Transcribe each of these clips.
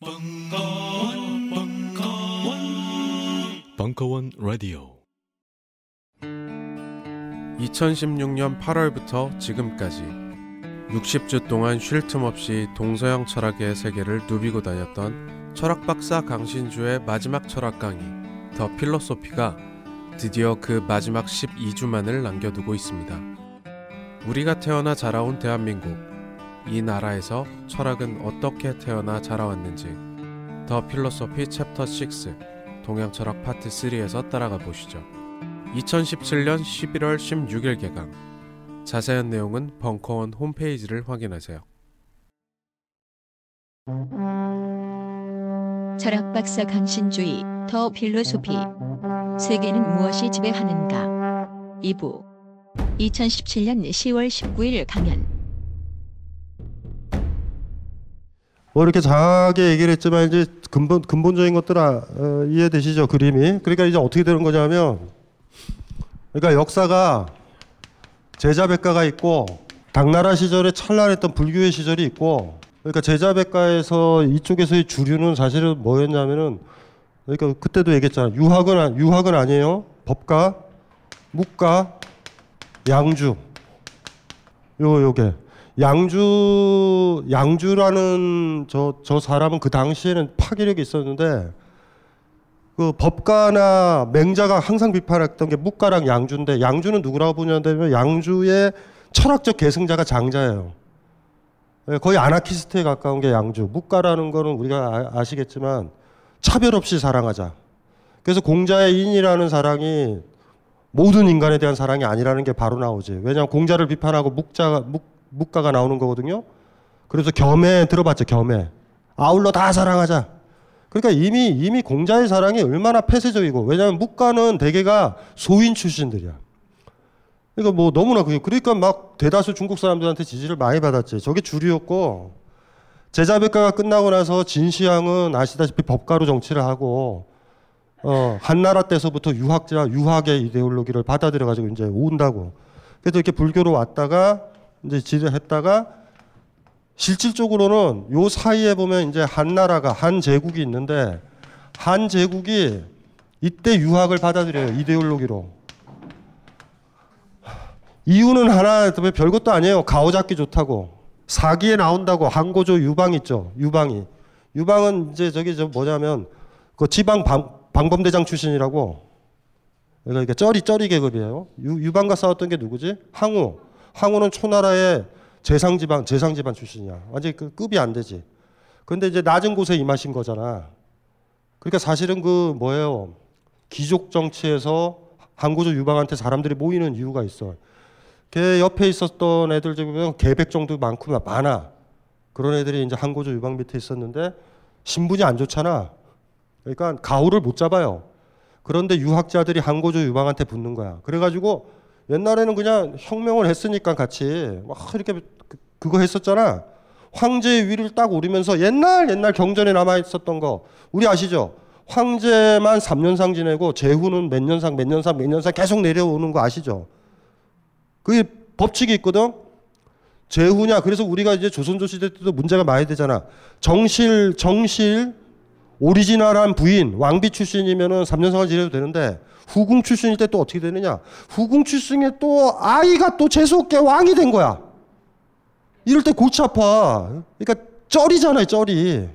벙커원, 벙커원, 벙커원 라디오. 2016년 8월부터 지금까지 60주 동안 쉴 틈 없이 동서양 철학의 세계를 누비고 다녔던 철학 박사 강신주의 마지막 철학 강의 더 필로소피가 드디어 그 마지막 12주만을 남겨두고 있습니다. 우리가 태어나 자라온 대한민국 이 나라에서 철학은 어떻게 태어나 자라왔는지 The Philosophy chapter 6 동양 철학 파트 3에서 따라가 보시죠. 2017년 11월 16일 개강. 자세한 내용은 벙커원 홈페이지를 확인하세요. 철학 박사 강신주의 The Philosophy 세계는 무엇이 지배하는가 2부 2017년 10월 19일 강연 뭐 이렇게 장하게 얘기를 했지만 이제 근본 근본적인 것들 아, 어, 이해되시죠 그림이? 그러니까 이제 어떻게 되는 거냐면 그러니까 역사가 제자백가가 있고 당나라 시절에 찬란했던 불교의 시절이 있고 그러니까 제자백가에서 이쪽에서의 주류는 사실은 뭐였냐면은 그러니까 그때도 얘기했잖아. 유학은 아- 유학은 아니에요. 법가 묵가 양주. 요 요게 양주 양주라는 저 저 사람은 그 당시에는 파괴력이 있었는데 그 법가나 맹자가 항상 비판했던 게 묵가랑 양주인데 양주는 누구라고 보냐면 양주의 철학적 계승자가 장자예요. 예, 거의 아나키스트에 가까운 게 양주. 묵가라는 거는 우리가 아, 시겠지만 차별 없이 사랑하자. 그래서 공자의 인이라는 사랑이 모든 인간에 대한 사랑이 아니라는 게 바로 나오지. 왜냐하면 공자를 비판하고 묵자가 묵, 묵가가 나오는 거거든요. 그래서 겸해 들어봤죠. 겸해. 아울러 다 사랑하자. 그러니까 이미 이미 공자의 사랑이 얼마나 폐쇄적이고 왜냐하면 묵가는 대개가 소인 출신들이야. 그러니까 뭐 너무나 그 그러니까 막 대다수 중국 사람들한테 지지를 많이 받았지. 저게 주류였고 제자백가가 끝나고 나서 진시황은 아시다시피 법가로 정치를 하고 어, 한나라 때서부터 유학자 유학의 이데올로기를 받아들여 가지고 이제 온다고. 그래서 이렇게 불교로 왔다가 이제 지도했다가 실질적으로는 요 사이에 보면 이제 한 나라가 한 제국이 있는데 한 제국이 이때 유학을 받아들여요 이데올로기로. 이유는 하나 더 별것도 아니에요. 가오잡기 좋다고. 사기에 나온다고 항고조 유방 있죠. 유방이. 유방은 이제 저기 저 뭐냐면 그 지방 방, 방범대장 출신이라고. 그러니까 쩌리 쩌리 계급이에요. 유, 유방과 싸웠던 게 누구지? 항우. 항우는 초나라의 재상 지방 재상 집안 출신이야. 완전 그 급이 안 되지. 근데 이제 낮은 곳에 임하신 거잖아. 그러니까 사실은 그 뭐예요? 귀족 정치에서 항고조 유방한테 사람들이 모이는 이유가 있어. 걔 옆에 있었던 애들 중에 보면 계백 정도 많고 많아. 그런 애들이 이제 항고조 유방 밑에 있었는데 신분이 안 좋잖아. 그러니까 가오를 못 잡아요. 그런데 유학자들이 항고조 유방한테 붙는 거야. 그래가지고 옛날에는 그냥 혁명을 했으니까 같이 막 이렇게 그- 그거 했었잖아. 황제의 위를 딱 오르면서 옛날 옛날 경전에 남아 있었던 거 우리 아시죠? 황제만 3년상 지내고 제후는 몇 년상 몇 년상 몇 년상 계속 내려오는 거 아시죠? 그게 법칙이 있거든. 제후냐 그래서 우리가 이제 조선조 시대 때도 문제가 많이 되잖아. 정실 정실 오리지널한 부인 왕비 출신이면은 3년상을 지내도 되는데 후궁 출신일 때 또 어떻게 되느냐? 후궁 출신에 또 아이가 또 재수없게 왕이 된 거야. 이럴 때 골치 아파. 그러니까 쩔이잖아요, 쩔이.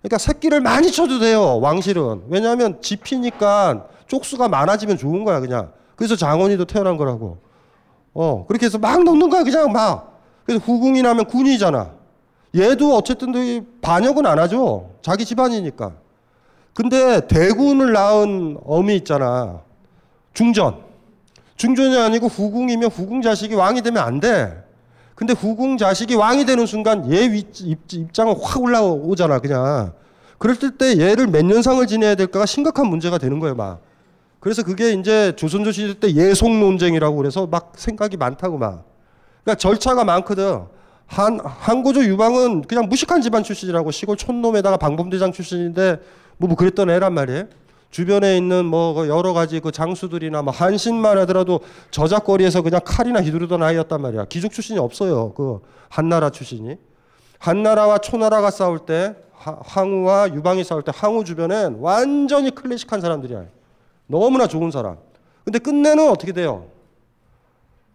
그러니까 새끼를 많이 쳐도 돼요, 왕실은. 왜냐하면 지피니까 쪽수가 많아지면 좋은 거야, 그냥. 그래서 장원이도 태어난 거라고. 어, 그렇게 해서 막 넣는 거야, 그냥 막. 그래서 후궁이 나면 군이잖아. 얘도 어쨌든 이 반역은 안 하죠. 자기 집안이니까. 근데 대군을 낳은 어미 있잖아. 중전. 중전이 아니고 후궁이면 후궁 자식이 왕이 되면 안 돼. 근데 후궁 자식이 왕이 되는 순간 얘 입장은 확 올라오잖아, 그냥. 그럴 때 얘를 몇 년상을 지내야 될까가 심각한 문제가 되는 거예요, 막. 그래서 그게 이제 조선조 시대 때 예속 논쟁이라고 그래서 막 생각이 많다고 막. 그러니까 절차가 많거든. 한 한고조 유방은 그냥 무식한 집안 출신이라고 시골 촌놈에다가 방범대장 출신인데 뭐, 뭐 그랬던 애란 말이에요. 주변에 있는 뭐그 여러 가지 그 장수들이나 뭐 한신만 하더라도 저작거리에서 그냥 칼이나 휘두르던 아이였단 말이야. 기족 출신이 없어요. 그 한나라 출신이. 한나라와 초나라가 싸울 때 하- 항우와 유방이 싸울 때 항우 주변엔 완전히 클래식한 사람들이야. 너무나 좋은 사람. 근데 끝내는 어떻게 돼요?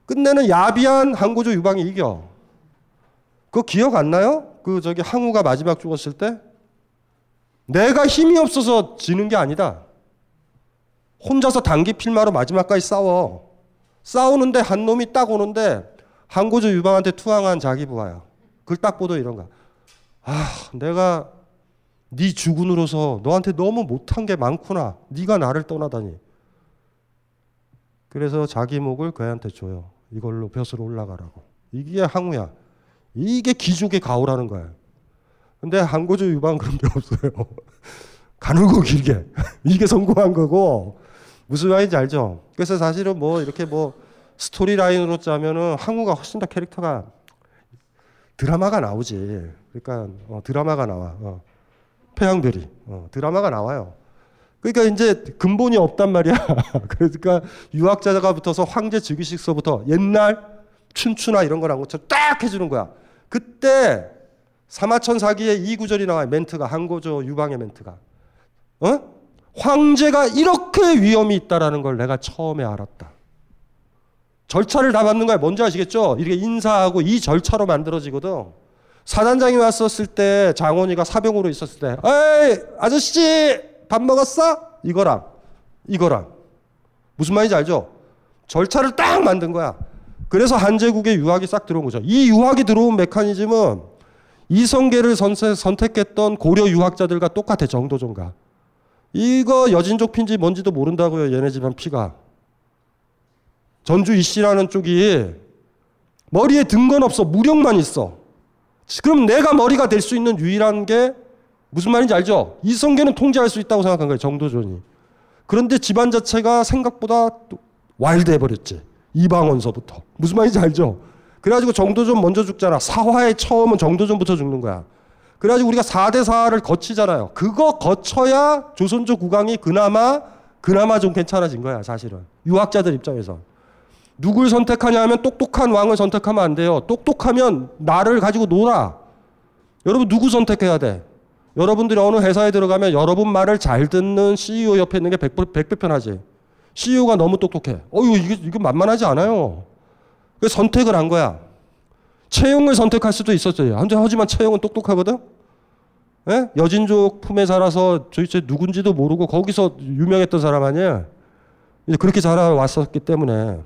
끝내는 야비한 항고조 유방이 이겨. 그거 기억 안 나요? 그 저기 항우가 마지막 죽었을 때 내가 힘이 없어서 지는 게 아니다. 혼자서 단기 필마로 마지막까지 싸워. 싸우는데 한 놈이 딱 오는데 항고조 유방한테 투항한 자기 부하야. 그걸 딱 보도 이런 거. 아, 내가 네 주군으로서 너한테 너무 못한 게 많구나. 네가 나를 떠나다니. 그래서 자기 목을 그애한테 줘요. 이걸로 벼슬 올라가라고. 이게 항우야. 이게 귀족의 가오라는 거야. 근데 항고조 유방 그런 게 없어요. 가늘고 길게. 이게 성공한 거고 무슨 말인지 알죠? 그래서 사실은 뭐 이렇게 뭐 스토리 라인으로 짜면은 항우가 훨씬 더 캐릭터가 드라마가 나오지. 그러니까 어, 드라마가 나와. 어. 태양별이 어, 드라마가 나와요. 그러니까 이제 근본이 없단 말이야. 그러니까 유학자가 붙어서 황제 즉위식서부터 옛날 춘추나 이런 것처럼 딱 해주는 거야. 그때 사마천 사기의 이 구절이 나와요. 멘트가 한고조 유방의 멘트가. 어? 황제가 이렇게 위험이 있다라는 걸 내가 처음에 알았다. 절차를 다 받는 거야. 뭔지 아시겠죠? 이렇게 인사하고 이 절차로 만들어지거든. 사단장이 왔었을 때 장원이가 사병으로 있었을 때, 에이 아저씨 밥 먹었어? 이거랑 이거랑 무슨 말인지 알죠? 절차를 딱 만든 거야. 그래서 한제국에 유학이 싹 들어온 거죠. 이 유학이 들어온 메커니즘은 이성계를 선택했던 고려 유학자들과 똑같아 정도전가. 이거 여진족 핀지 뭔지도 모른다고요. 얘네 집안 피가. 전주 이씨라는 쪽이 머리에 든 건 없어. 무력만 있어. 그럼 내가 머리가 될 수 있는 유일한 게 무슨 말인지 알죠? 이성계는 통제할 수 있다고 생각한 거예요. 정도전이. 그런데 집안 자체가 생각보다 또 와일드해 버렸지. 이방원서부터. 무슨 말인지 알죠? 그래가지고 정도전 먼저 죽잖아. 사화의 처음은 정도전부터 죽는 거야. 그래가지고 우리가 4대 4를 거치잖아요. 그거 거쳐야 조선조 국왕이 그나마 그나마 좀 괜찮아진 거야, 사실은. 유학자들 입장에서. 누굴 선택하냐 하면 똑똑한 왕을 선택하면 안 돼요. 똑똑하면 나를 가지고 놀아. 여러분 누구 선택해야 돼? 여러분들이 어느 회사에 들어가면 여러분 말을 잘 듣는 CEO 옆에 있는 게 백불- 백배편하지. CEO가 너무 똑똑해. 어유 이게 이거 만만하지 않아요. 그래서 선택을 한 거야. 채용을 선택할 수도 있었어요. 하지만 채용은 똑똑하거든. 예? 여진족 품에 살아서 도대체 누군지도 모르고 거기서 유명했던 사람 아니야. 이제 그렇게 자라왔었기 때문에.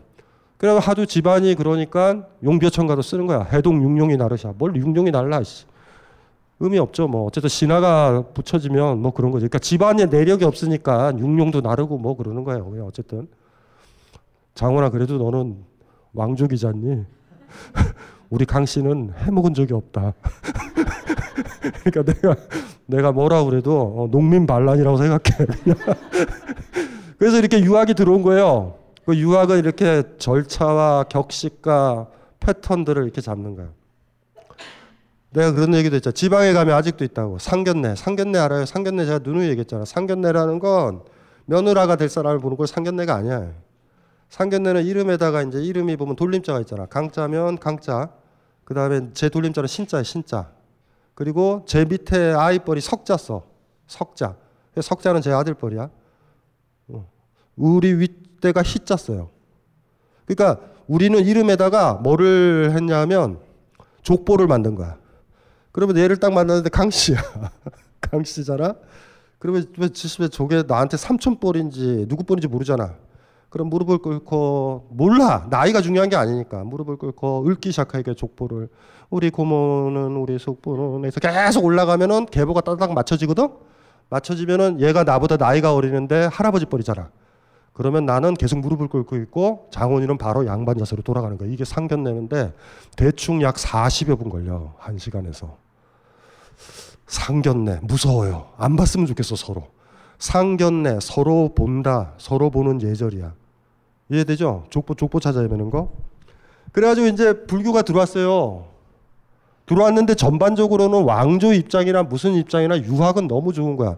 그래 하도 집안이 그러니까 용비어천 가도 쓰는 거야. 해동 육룡이 나르샤. 뭘 육룡이 날라. 씨. 의미 없죠. 뭐 어쨌든 신화가 붙여지면 뭐 그런 거죠. 그러니까 집안에 내력이 없으니까 육룡도 나르고 뭐 그러는 거예요. 어쨌든 장원아 그래도 너는 왕족이잖니. 우리 강 씨는 해먹은 적이 없다. 그러니까 내가 내가 뭐라 그래도 어, 농민 반란이라고 생각해. 그래서 이렇게 유학이 들어온 거예요. 그 유학은 이렇게 절차와 격식과 패턴들을 이렇게 잡는 거예요. 내가 그런 얘기도 했죠. 지방에 가면 아직도 있다고. 상견례. 상견례 알아요? 상견례 제가 누누이 얘기했잖아. 상견례라는 건 며느라가 될 사람을 보는 걸 상견례가 아니야. 상견례는 이름에다가 이제 이름이 보면 돌림자가 있잖아. 강자면 강자. 그 다음에 제 돌림자는 신자야, 신자. 그리고 제 밑에 아이뻘이 석자 써. 석자. 석자는 제 아들뻘이야. 어. 우리 윗대가 희자 써요. 그러니까 우리는 이름에다가 뭐를 했냐면 족보를 만든 거야. 그러면 얘를 딱 만났는데 강씨야. 강씨잖아. 그러면 왜 지금에 저게 나한테 삼촌 뻘인지 누구 뻘인지 모르잖아. 그럼 무릎을 꿇고 몰라 나이가 중요한 게 아니니까 무릎을 꿇고 시작하게 족보를 우리 고모는 우리 속보는 해서 계속 올라가면은 계보가 따닥 맞춰지거든. 맞춰지면은 얘가 나보다 나이가 어리는데 할아버지 뻘이잖아. 그러면 나는 계속 무릎을 꿇고 있고 장원이는 바로 양반 자세로 돌아가는 거야. 이게 상견례인데 대충 약 40여 분 걸려. 한 시간에서. 상견례 무서워요. 안 봤으면 좋겠어 서로. 상견례 서로 본다. 서로 보는 예절이야. 이해되죠? 족보 족보 찾아야 되는 거. 그래가지고 이제 불교가 들어왔어요. 들어왔는데 전반적으로는 왕조 입장이나 무슨 입장이나 유학은 너무 좋은 거야.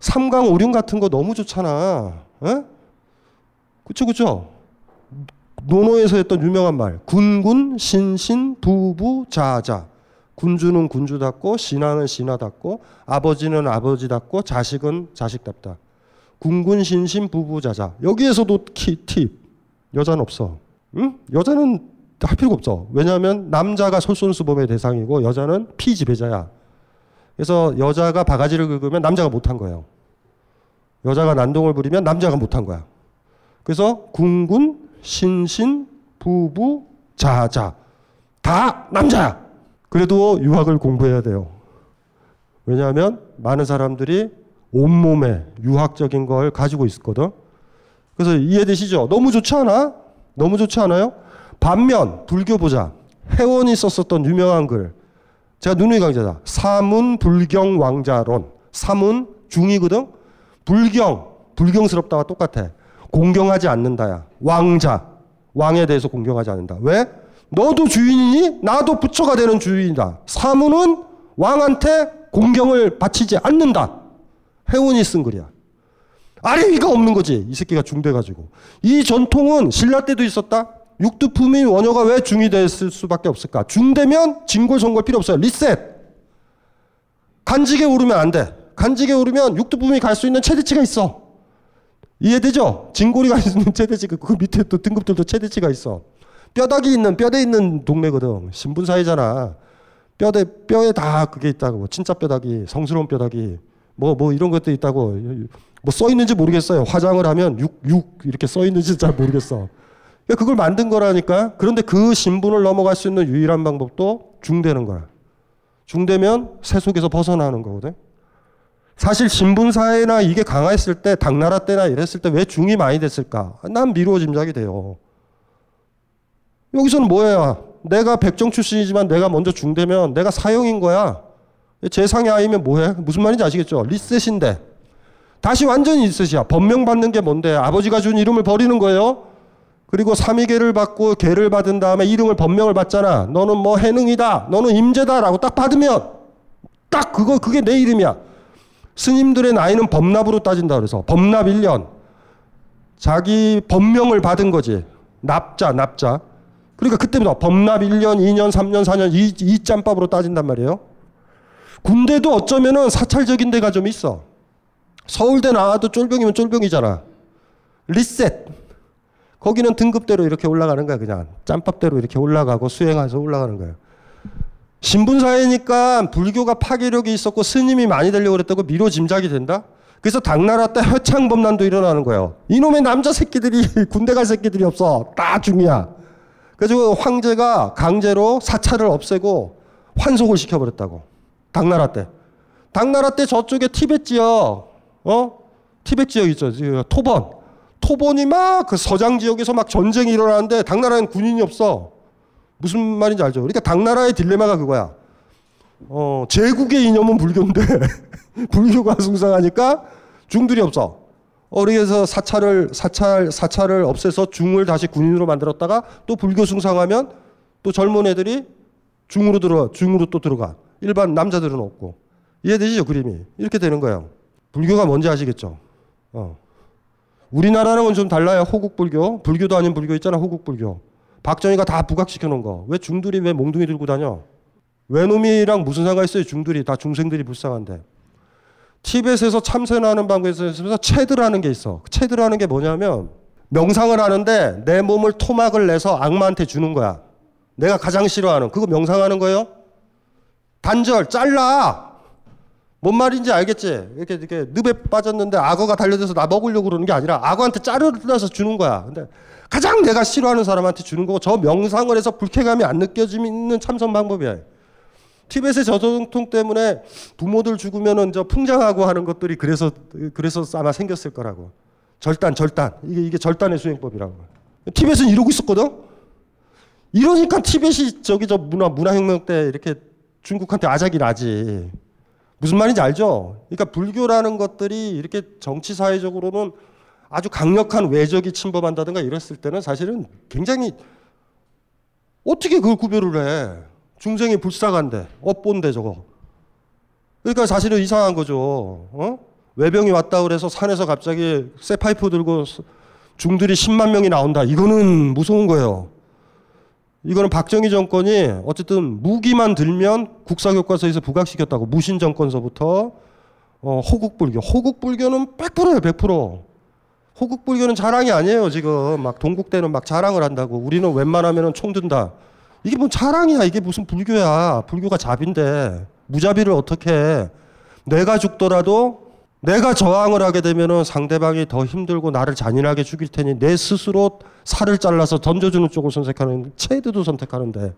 삼강 오륜 같은 거 너무 좋잖아. 에? 그쵸 그쵸. 노노에서 했던 유명한 말 군군 신신 부부 자자 군주는 군주답고 신하는 신하답고 아버지는 아버지답고 자식은 자식답다. 군군 신신 부부자자. 여기에서도 키, 팁. 여자는 없어. 응? 여자는 할 필요가 없어. 왜냐하면 남자가 솔선수범의 대상이고 여자는 피지배자야. 그래서 여자가 바가지를 긁으면 남자가 못한 거예요. 여자가 난동을 부리면 남자가 못한 거야. 그래서 군군, 신신, 부부, 자자 다 남자야. 그래도 유학을 공부해야 돼요. 왜냐하면 많은 사람들이 온몸에 유학적인 걸 가지고 있거든. 그래서 이해되시죠? 너무 좋지 않아? 너무 좋지 않아요? 반면 불교 보자. 해원이 썼었던 유명한 글. 제가 누누이 강좌다. 사문 불경 왕자론. 사문 중이거든. 불경 불경스럽다와 똑같아. 공경하지 않는다야. 왕자 왕에 대해서 공경하지 않는다. 왜? 너도 주인이니 나도 부처가 되는 주인이다. 사문은 왕한테 공경을 바치지 않는다. 해운이 쓴 글이야. 아래 위가 없는 거지. 이 새끼가 중돼가지고. 이 전통은 신라 때도 있었다. 육두품이 원효가 왜 중이 됐을 수밖에 없을까? 중되면 진골성골 필요 없어요. 리셋. 간직에 오르면 안 돼. 간직에 오르면 육두품이 갈 수 있는 최대치가 있어. 이해되죠? 진골이 갈 수 있는 최대치가 그 밑에 또 등급들도 최대치가 있어. 뼈다귀 있는 뼈대 있는 동네거든. 신분사회잖아. 뼈대 뼈에 다 그게 있다고. 진짜 뼈다귀, 성스러운 뼈다귀. 뭐, 뭐 이런 것도 있다고. 뭐 써 있는지 모르겠어요. 화장을 하면 6, 6 이렇게 써 있는지 잘 모르겠어. 그러니까 그걸 만든 거라니까. 그런데 그 신분을 넘어갈 수 있는 유일한 방법도 중되는 거야. 중되면 세속에서 벗어나는 거거든. 사실 신분사회나 이게 강화했을 때, 당나라 때나 이랬을 때 왜 중이 많이 됐을까? 난 미루어 짐작이 돼요. 여기서는 뭐야? 내가 백정 출신이지만 내가 먼저 중되면 내가 사형인 거야. 재상의 아이면 뭐해? 무슨 말인지 아시겠죠? 리셋인데. 다시 완전히 리셋이야. 법명받는 게 뭔데? 아버지가 준 이름을 버리는 거예요. 그리고 삼위계를 받고 계를 받은 다음에 이름을 법명을 받잖아. 너는 뭐 해능이다. 너는 임재다라고 딱 받으면 딱 그거 그게 내 이름이야. 스님들의 나이는 법납으로 따진다 그래서 법납 1년. 자기 법명을 받은 거지. 납자, 납자. 그러니까 그때부터 법납 1년, 2년, 3년, 4년 이, 이 짬밥으로 따진단 말이에요. 군대도 어쩌면은 사찰적인 데가 좀 있어. 서울대 나와도 쫄병이면 쫄병이잖아. 리셋. 거기는 등급대로 이렇게 올라가는 거야, 그냥. 짬밥대로 이렇게 올라가고 수행해서 올라가는 거야. 신분사회니까 불교가 파괴력이 있었고 스님이 많이 되려고 그랬다고 미로 짐작이 된다? 그래서 당나라 때 회창범란도 일어나는 거예요. 이놈의 남자 새끼들이 군대 갈 새끼들이 없어. 다 중이야. 그래서 황제가 강제로 사찰을 없애고 환속을 시켜버렸다고. 당나라 때. 당나라 때 저쪽에 티벳 지역, 어? 티벳 지역 있죠. 토번. 토번이 막 그 서장 지역에서 막 전쟁이 일어나는데 당나라는 군인이 없어. 무슨 말인지 알죠? 그러니까 당나라의 딜레마가 그거야. 어, 제국의 이념은 불교인데 불교가 숭상하니까 중들이 없어. 어, 그래서 사찰을 사찰 사찰을 없애서 중을 다시 군인으로 만들었다가 또 불교 숭상하면 또 젊은 애들이 중으로 들어 중으로 또 들어가. 일반 남자들은 없고. 이해되시죠 그림이 이렇게 되는 거예요. 불교가 뭔지 아시겠죠? 어. 우리나라랑은 좀 달라요. 호국 불교, 불교도 아닌 불교 있잖아. 호국 불교. 박정희가 다 부각시켜 놓은 거. 왜 중들이 왜 몽둥이 들고 다녀? 외놈이랑 무슨 상관 있어요? 중들이 다 중생들이 불쌍한데. 티벳에서 참선하는 방법에서 체드라는 게 있어. 체드라는 게 뭐냐면 명상을 하는데 내 몸을 토막을 내서 악마한테 주는 거야. 내가 가장 싫어하는 그거 명상하는 거예요? 단절 잘라. 뭔 말인지 알겠지? 이렇게 이렇게 늪에 빠졌는데 악어가 달려들어서 나 먹으려고 그러는 게 아니라 악어한테 자르려서 주는 거야. 근데 가장 내가 싫어하는 사람한테 주는 거고 저 명상을 해서 불쾌감이 안 느껴지는 참선 방법이야. 티벳의 저전통 때문에 부모들 죽으면은 저 풍장하고 하는 것들이 그래서 그래서 아마 생겼을 거라고. 절단 절단 이게 이게 절단의 수행법이라고. 티벳은 이러고 있었거든. 이러니까 티벳이 저기 저 문화 문화혁명 때 이렇게 중국한테 아작이 나지. 무슨 말인지 알죠? 그러니까 불교라는 것들이 이렇게 정치 사회적으로는 아주 강력한 외적이 침범한다든가 이랬을 때는 사실은 굉장히 어떻게 그걸 구별을 해? 중생이 불쌍한데, 업본데 저거. 그러니까 사실은 이상한 거죠. 어? 외병이 왔다 그래서 산에서 갑자기 쇠 파이프 들고 중들이 10만 명이 나온다. 이거는 무서운 거예요. 이거는 박정희 정권이 어쨌든 무기만 들면 국사교과서에서 부각시켰다고 무신 정권서부터 어, 호국불교. 호국불교는 100%예요, 100%. 호국불교는 자랑이 아니에요, 지금. 막 동국대는 막 자랑을 한다고. 우리는 웬만하면 총 든다. 이게 뭐 자랑이야. 이게 무슨 불교야. 불교가 잡인데. 무자비를 어떻게 해. 내가 죽더라도 내가 저항을 하게 되면은 상대방이 더 힘들고 나를 잔인하게 죽일 테니 내 스스로 살을 잘라서 던져주는 쪽을 선택하는 체드도 선택하는데.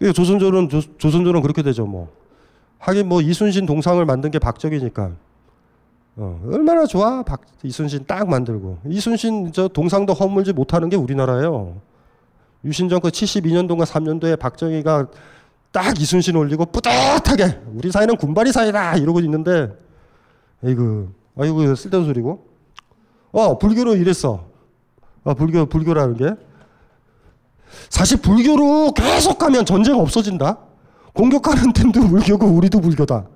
이게 조선조는 조, 조선조는 그렇게 되죠 뭐. 하긴 뭐 이순신 동상을 만든 게 박정희니까. 어, 얼마나 좋아 박 이순신 딱 만들고. 이순신 저 동상도 허물지 못하는 게 우리나라예요. 유신정권 72년도인가 3년도에 박정희가 딱 이순신 올리고 뿌듯하게 우리 사회는 군발이 사회다. 이러고 있는데 아이고 아이고 쓸데없는 소리고? 어 불교는 이랬어. 어 불교 불교라는 게? 사실 불교로 계속 가면 전쟁 없어진다. 공격하는 팀도 불교고 우리도 불교다.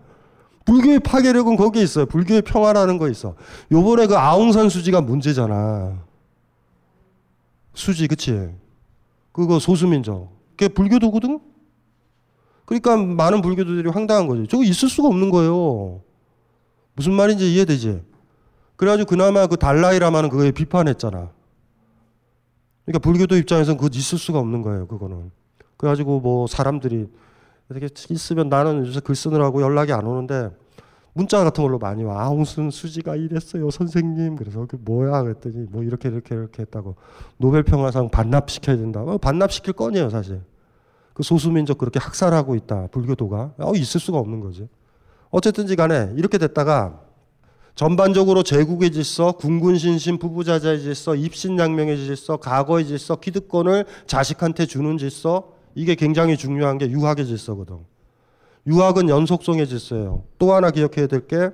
불교의 파괴력은 거기에 있어요. 불교의 평화라는 거 있어. 요번에 그 아웅산 수지가 문제잖아. 수지 그치? 그거 소수민족. 그게 불교도거든? 그러니까 많은 불교도들이 황당한 거죠 저거 있을 수가 없는 거예요 무슨 말인지 이해되지? 그래가지고 그나마 그 달라이라마는 그거에 비판했잖아. 그러니까 불교도 입장에서는 그거 있을 수가 없는 거예요, 그거는. 그래가지고 뭐 사람들이 이렇게 있으면 나는 요새 글 쓰느라고 연락이 안 오는데 문자 같은 걸로 많이 와. 아웅순 수지가 이랬어요, 선생님. 그래서 그 뭐야 그랬더니 뭐 이렇게 이렇게 이렇게 했다고 노벨 평화상 반납시켜야 된다. 어, 반납시킬 건이에요, 사실. 그 소수민족 그렇게 학살하고 있다, 불교도가. 어, 있을 수가 없는 거지. 어쨌든지 간에 이렇게 됐다가 전반적으로 제국의 질서, 군군 신신, 부부자자의 질서, 입신양명의 질서, 과거의 질서, 기득권을 자식한테 주는 질서 이게 굉장히 중요한 게 유학의 질서거든. 유학은 연속성의 질서예요. 또 하나 기억해야 될 게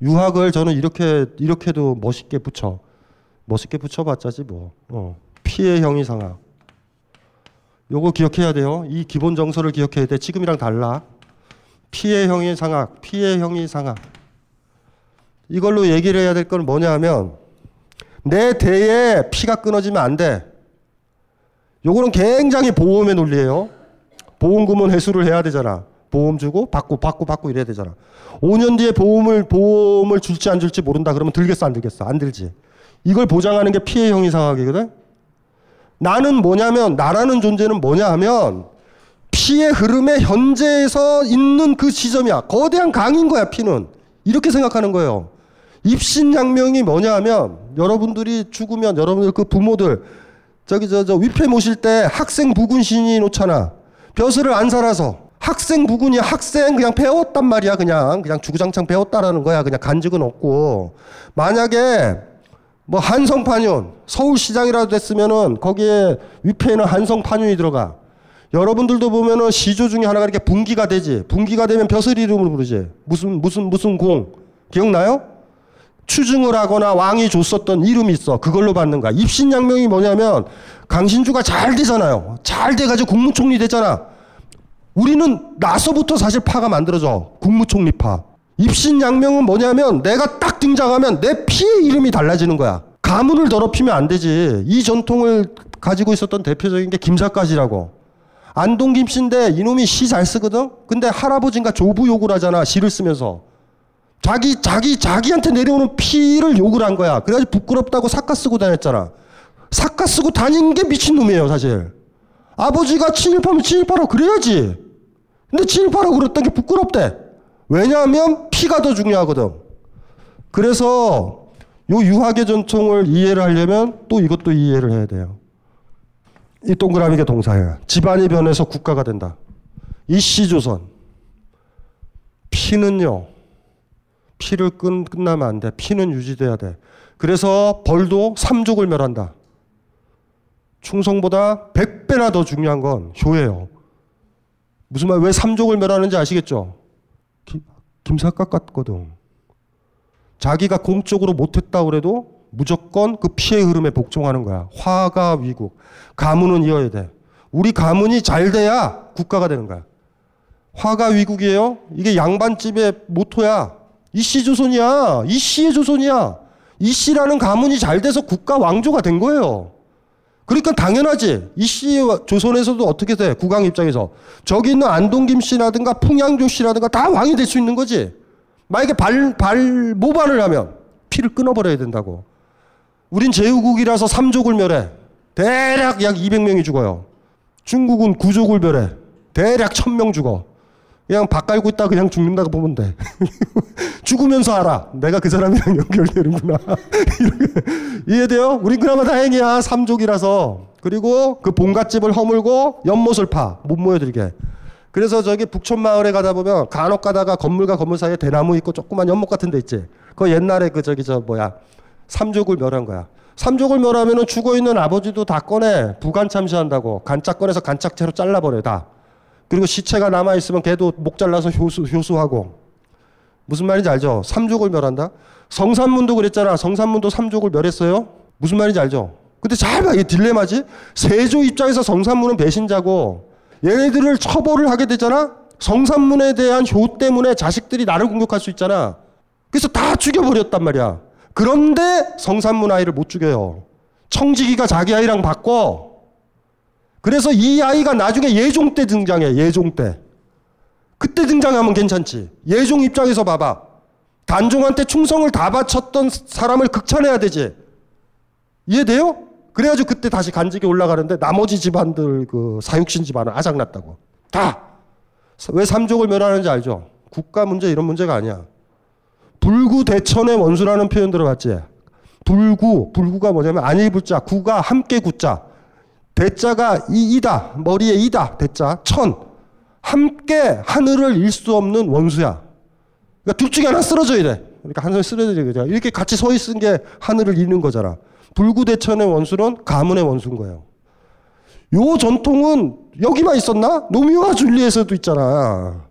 유학을 저는 이렇게 이렇게도 멋있게 붙여. 멋있게 붙여봤자지 뭐. 어. 피해 형이 상학. 요거 기억해야 돼요. 이 기본 정서를 기억해야 돼. 지금이랑 달라. 피해형이 상학, 피해형이 상학. 이걸로 얘기를 해야 될 건 뭐냐 하면 내 대에 피가 끊어지면 안 돼. 요거는 굉장히 보험의 논리예요. 보험금은 회수를 해야 되잖아. 보험 주고 받고 받고 받고 이래야 되잖아. 5년 뒤에 보험을 보험을 줄지 안 줄지 모른다 그러면 들겠어 안 들겠어? 안 들지. 이걸 보장하는 게 피해형이 상학이거든. 나는 뭐냐면 나라는 존재는 뭐냐 하면 피의 흐름의 현재에서 있는 그 지점이야. 거대한 강인 거야, 피는. 이렇게 생각하는 거예요. 입신양명이 뭐냐 하면 여러분들이 죽으면 여러분들 그 부모들 저기 저, 저 위패 모실 때 학생 부군 신이 놓잖아. 벼슬을 안 살아서. 학생 부군이 학생 그냥 배웠단 말이야. 그냥 그냥 주구장창 배웠다라는 거야. 그냥 간직은 없고. 만약에 뭐 한성판윤 서울시장이라도 됐으면은 거기에 위패에는 한성판윤이 들어가. 여러분들도 보면은 시조 중에 하나가 이렇게 분기가 되지. 분기가 되면 벼슬 이름을 부르지. 무슨 무슨 무슨 공 기억나요? 추증을 하거나 왕이 줬었던 이름이 있어. 그걸로 받는 거야. 입신양명이 뭐냐면 강신주가 잘 되잖아요. 잘 돼가지고 국무총리 됐잖아. 우리는 나서부터 사실 파가 만들어져. 국무총리 파. 입신양명은 뭐냐면 내가 딱 등장하면 내 피의 이름이 달라지는 거야. 가문을 더럽히면 안 되지. 이 전통을 가지고 있었던 대표적인 게 김사까지라고. 안동 김씨인데 이놈이 시 잘 쓰거든? 근데 할아버지인가 조부 욕을 하잖아. 시를 쓰면서. 자기, 자기, 자기한테 내려오는 피를 욕을 한 거야. 그래가지고 부끄럽다고 사카 쓰고 다녔잖아. 사카 쓰고 다닌 게 미친놈이에요, 사실. 아버지가 친일파면 친일파라고 그래야지. 근데 친일파라고 그랬던 게 부끄럽대. 왜냐하면 피가 더 중요하거든. 그래서 요 유학의 전통을 이해를 하려면 또 이것도 이해를 해야 돼요. 이 동그라미가 동사예요. 집안이 변해서 국가가 된다. 이시조선. 피는요. 피를 끝, 끝나면 안 돼. 피는 유지돼야 돼. 그래서 벌도 삼족을 멸한다. 충성보다 100배나 더 중요한 건 효예요. 무슨 말, 왜 삼족을 멸하는지 아시겠죠? 김, 김사각 같거든. 자기가 공적으로 못했다 그래도 무조건 그 피해 흐름에 복종하는 거야. 화가 위국. 가문은 이어야 돼. 우리 가문이 잘 돼야 국가가 되는 거야. 화가 위국이에요? 이게 양반집의 모토야. 이씨 조선이야. 이씨의 조선이야. 이씨라는 가문이 잘 돼서 국가 왕조가 된 거예요. 그러니까 당연하지. 이씨 조선에서도 어떻게 돼? 국왕 입장에서. 저기 있는 안동김 씨라든가 풍양조 씨라든가 다 왕이 될 수 있는 거지. 만약에 발, 발, 모반을 하면 피를 끊어버려야 된다고. 우린 제후국이라서 삼족을 멸해. 대략 약 200명이 죽어요. 중국은 구족을 멸해. 대략 1000명 죽어. 그냥 밥 깔고 있다 그냥 죽는다고 보면 돼. 죽으면서 알아. 내가 그 사람이랑 연결되는구나. 이해돼요? 우린 그나마 다행이야. 삼족이라서. 그리고 그 본갓집을 허물고 연못을 파. 못 모여들게. 그래서 저기 북촌 마을에 가다 보면 간혹 가다가 건물과 건물 사이에 대나무 있고 조그만 연못 같은 데 있지. 그 옛날에 그 저기 저 뭐야. 삼족을 멸한 거야. 삼족을 멸하면은 죽어 있는 아버지도 다 꺼내 부간 참시한다고 간짝 꺼내서 간짝채로 잘라버려 다. 그리고 시체가 남아 있으면 걔도 목 잘라서 효수 효수하고 무슨 말인지 알죠? 삼족을 멸한다. 성산문도 그랬잖아. 성산문도 삼족을 멸했어요. 무슨 말인지 알죠? 근데 잘 봐. 이게 딜레마지. 세조 입장에서 성산문은 배신자고 얘네들을 처벌을 하게 되잖아. 성산문에 대한 효 때문에 자식들이 나를 공격할 수 있잖아. 그래서 다 죽여버렸단 말이야. 그런데 성산문 아이를 못 죽여요. 청지기가 자기 아이랑 바꿔. 그래서 이 아이가 나중에 예종 때 등장해. 예종 때. 그때 등장하면 괜찮지. 예종 입장에서 봐봐. 단종한테 충성을 다 바쳤던 사람을 극찬해야 되지. 이해돼요? 그래가지고 그때 다시 간직이 올라가는데 나머지 집안들 그 사육신 집안은 아작났다고. 다. 왜 삼족을 멸하는지 알죠? 국가 문제 이런 문제가 아니야. 불구 대천의 원수라는 표현 들어봤지? 불구, 불구가 뭐냐면 안일 불자, 구가 함께 구자. 대자가 이 이다. 머리에 이다. 대자. 천. 함께 하늘을 일 수 없는 원수야. 그러니까 둘 중에 하나 쓰러져야 돼. 그러니까 한 손에 쓰러져야 되잖아. 이렇게 같이 서 있은 게 하늘을 이는 거잖아. 불구대천의 원수는 가문의 원수인 거예요. 요 전통은 여기만 있었나? 노미와 줄리에서도 있잖아.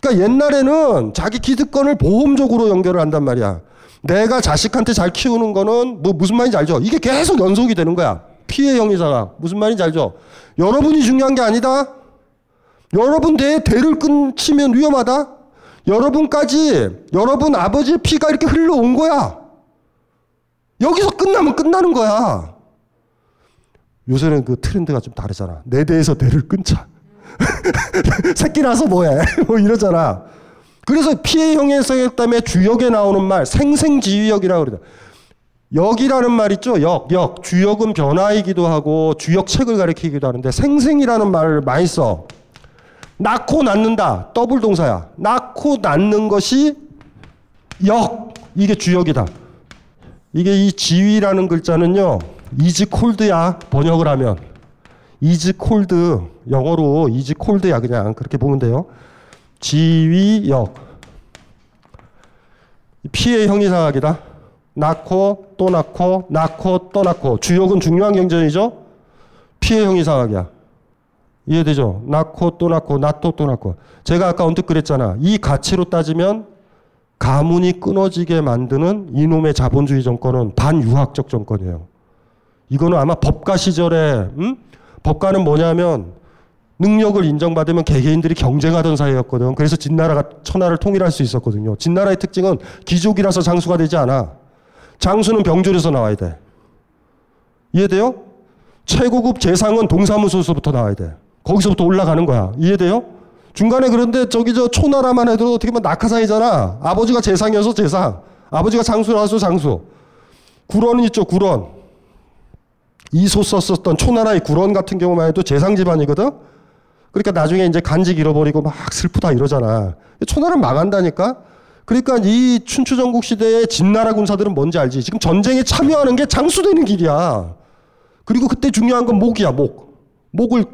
그러니까 옛날에는 자기 기득권을 보험적으로 연결을 한단 말이야. 내가 자식한테 잘 키우는 거는 뭐 무슨 말인지 알죠? 이게 계속 연속이 되는 거야. 피해 형이사가 무슨 말인지 알죠? 여러분이 중요한 게 아니다. 여러분 대에 대를 끊치면 위험하다. 여러분까지 여러분 아버지의 피가 이렇게 흘러온 거야. 여기서 끝나면 끝나는 거야. 요새는 그 트렌드가 좀 다르잖아. 내 대에서 대를 끊자. 새끼 나서 뭐해? 뭐 이러잖아. 그래서 피해 형해성에 때문에 주역에 나오는 말 생생지휘역이라고 그러죠. 역이라는 말 있죠. 역, 역. 주역은 변화이기도 하고 주역책을 가리키기도 하는데 생생이라는 말을 많이 써. 낳고 낳는다. 더블 동사야. 낳고 낳는 것이 역. 이게 주역이다. 이게 이 지위라는 글자는요. is called야. 번역을 하면. is called. 영어로 is called야. 그냥 그렇게 보면 돼요. 지위역. 피의 형이상학이다. 낳고 또 낳고 낳고 또 낳고 주역은 중요한 경전이죠. 피의 형이상학이야. 이해되죠? 낳고 또 낳고 낳고 또 낳고. 제가 아까 언뜻 그랬잖아. 이 가치로 따지면 가문이 끊어지게 만드는 이놈의 자본주의 정권은 반유학적 정권이에요. 이거는 아마 법가 시절에 음? 법가는 뭐냐면 능력을 인정받으면 개개인들이 경쟁하던 사회였거든. 그래서 진나라가 천하를 통일할 수 있었거든요. 진나라의 특징은 귀족이라서 장수가 되지 않아. 장수는 병졸에서 나와야 돼. 이해돼요? 최고급 재상은 동사무소에서부터 나와야 돼. 거기서부터 올라가는 거야. 이해돼요? 중간에 그런데 저기 저 초나라만 해도 어떻게 보면 낙하산이잖아. 아버지가 재상이어서 재상. 아버지가 장수라서 장수. 구런은 있죠, 구런. 이소 썼었던 초나라의 구런 같은 경우만 해도 재상 집안이거든? 그러니까 나중에 이제 간직 잃어버리고 막 슬프다 이러잖아. 초나라는 망한다니까? 그러니까 이 춘추전국 시대의 진나라 군사들은 뭔지 알지? 지금 전쟁에 참여하는 게 장수되는 길이야. 그리고 그때 중요한 건 목이야, 목. 목을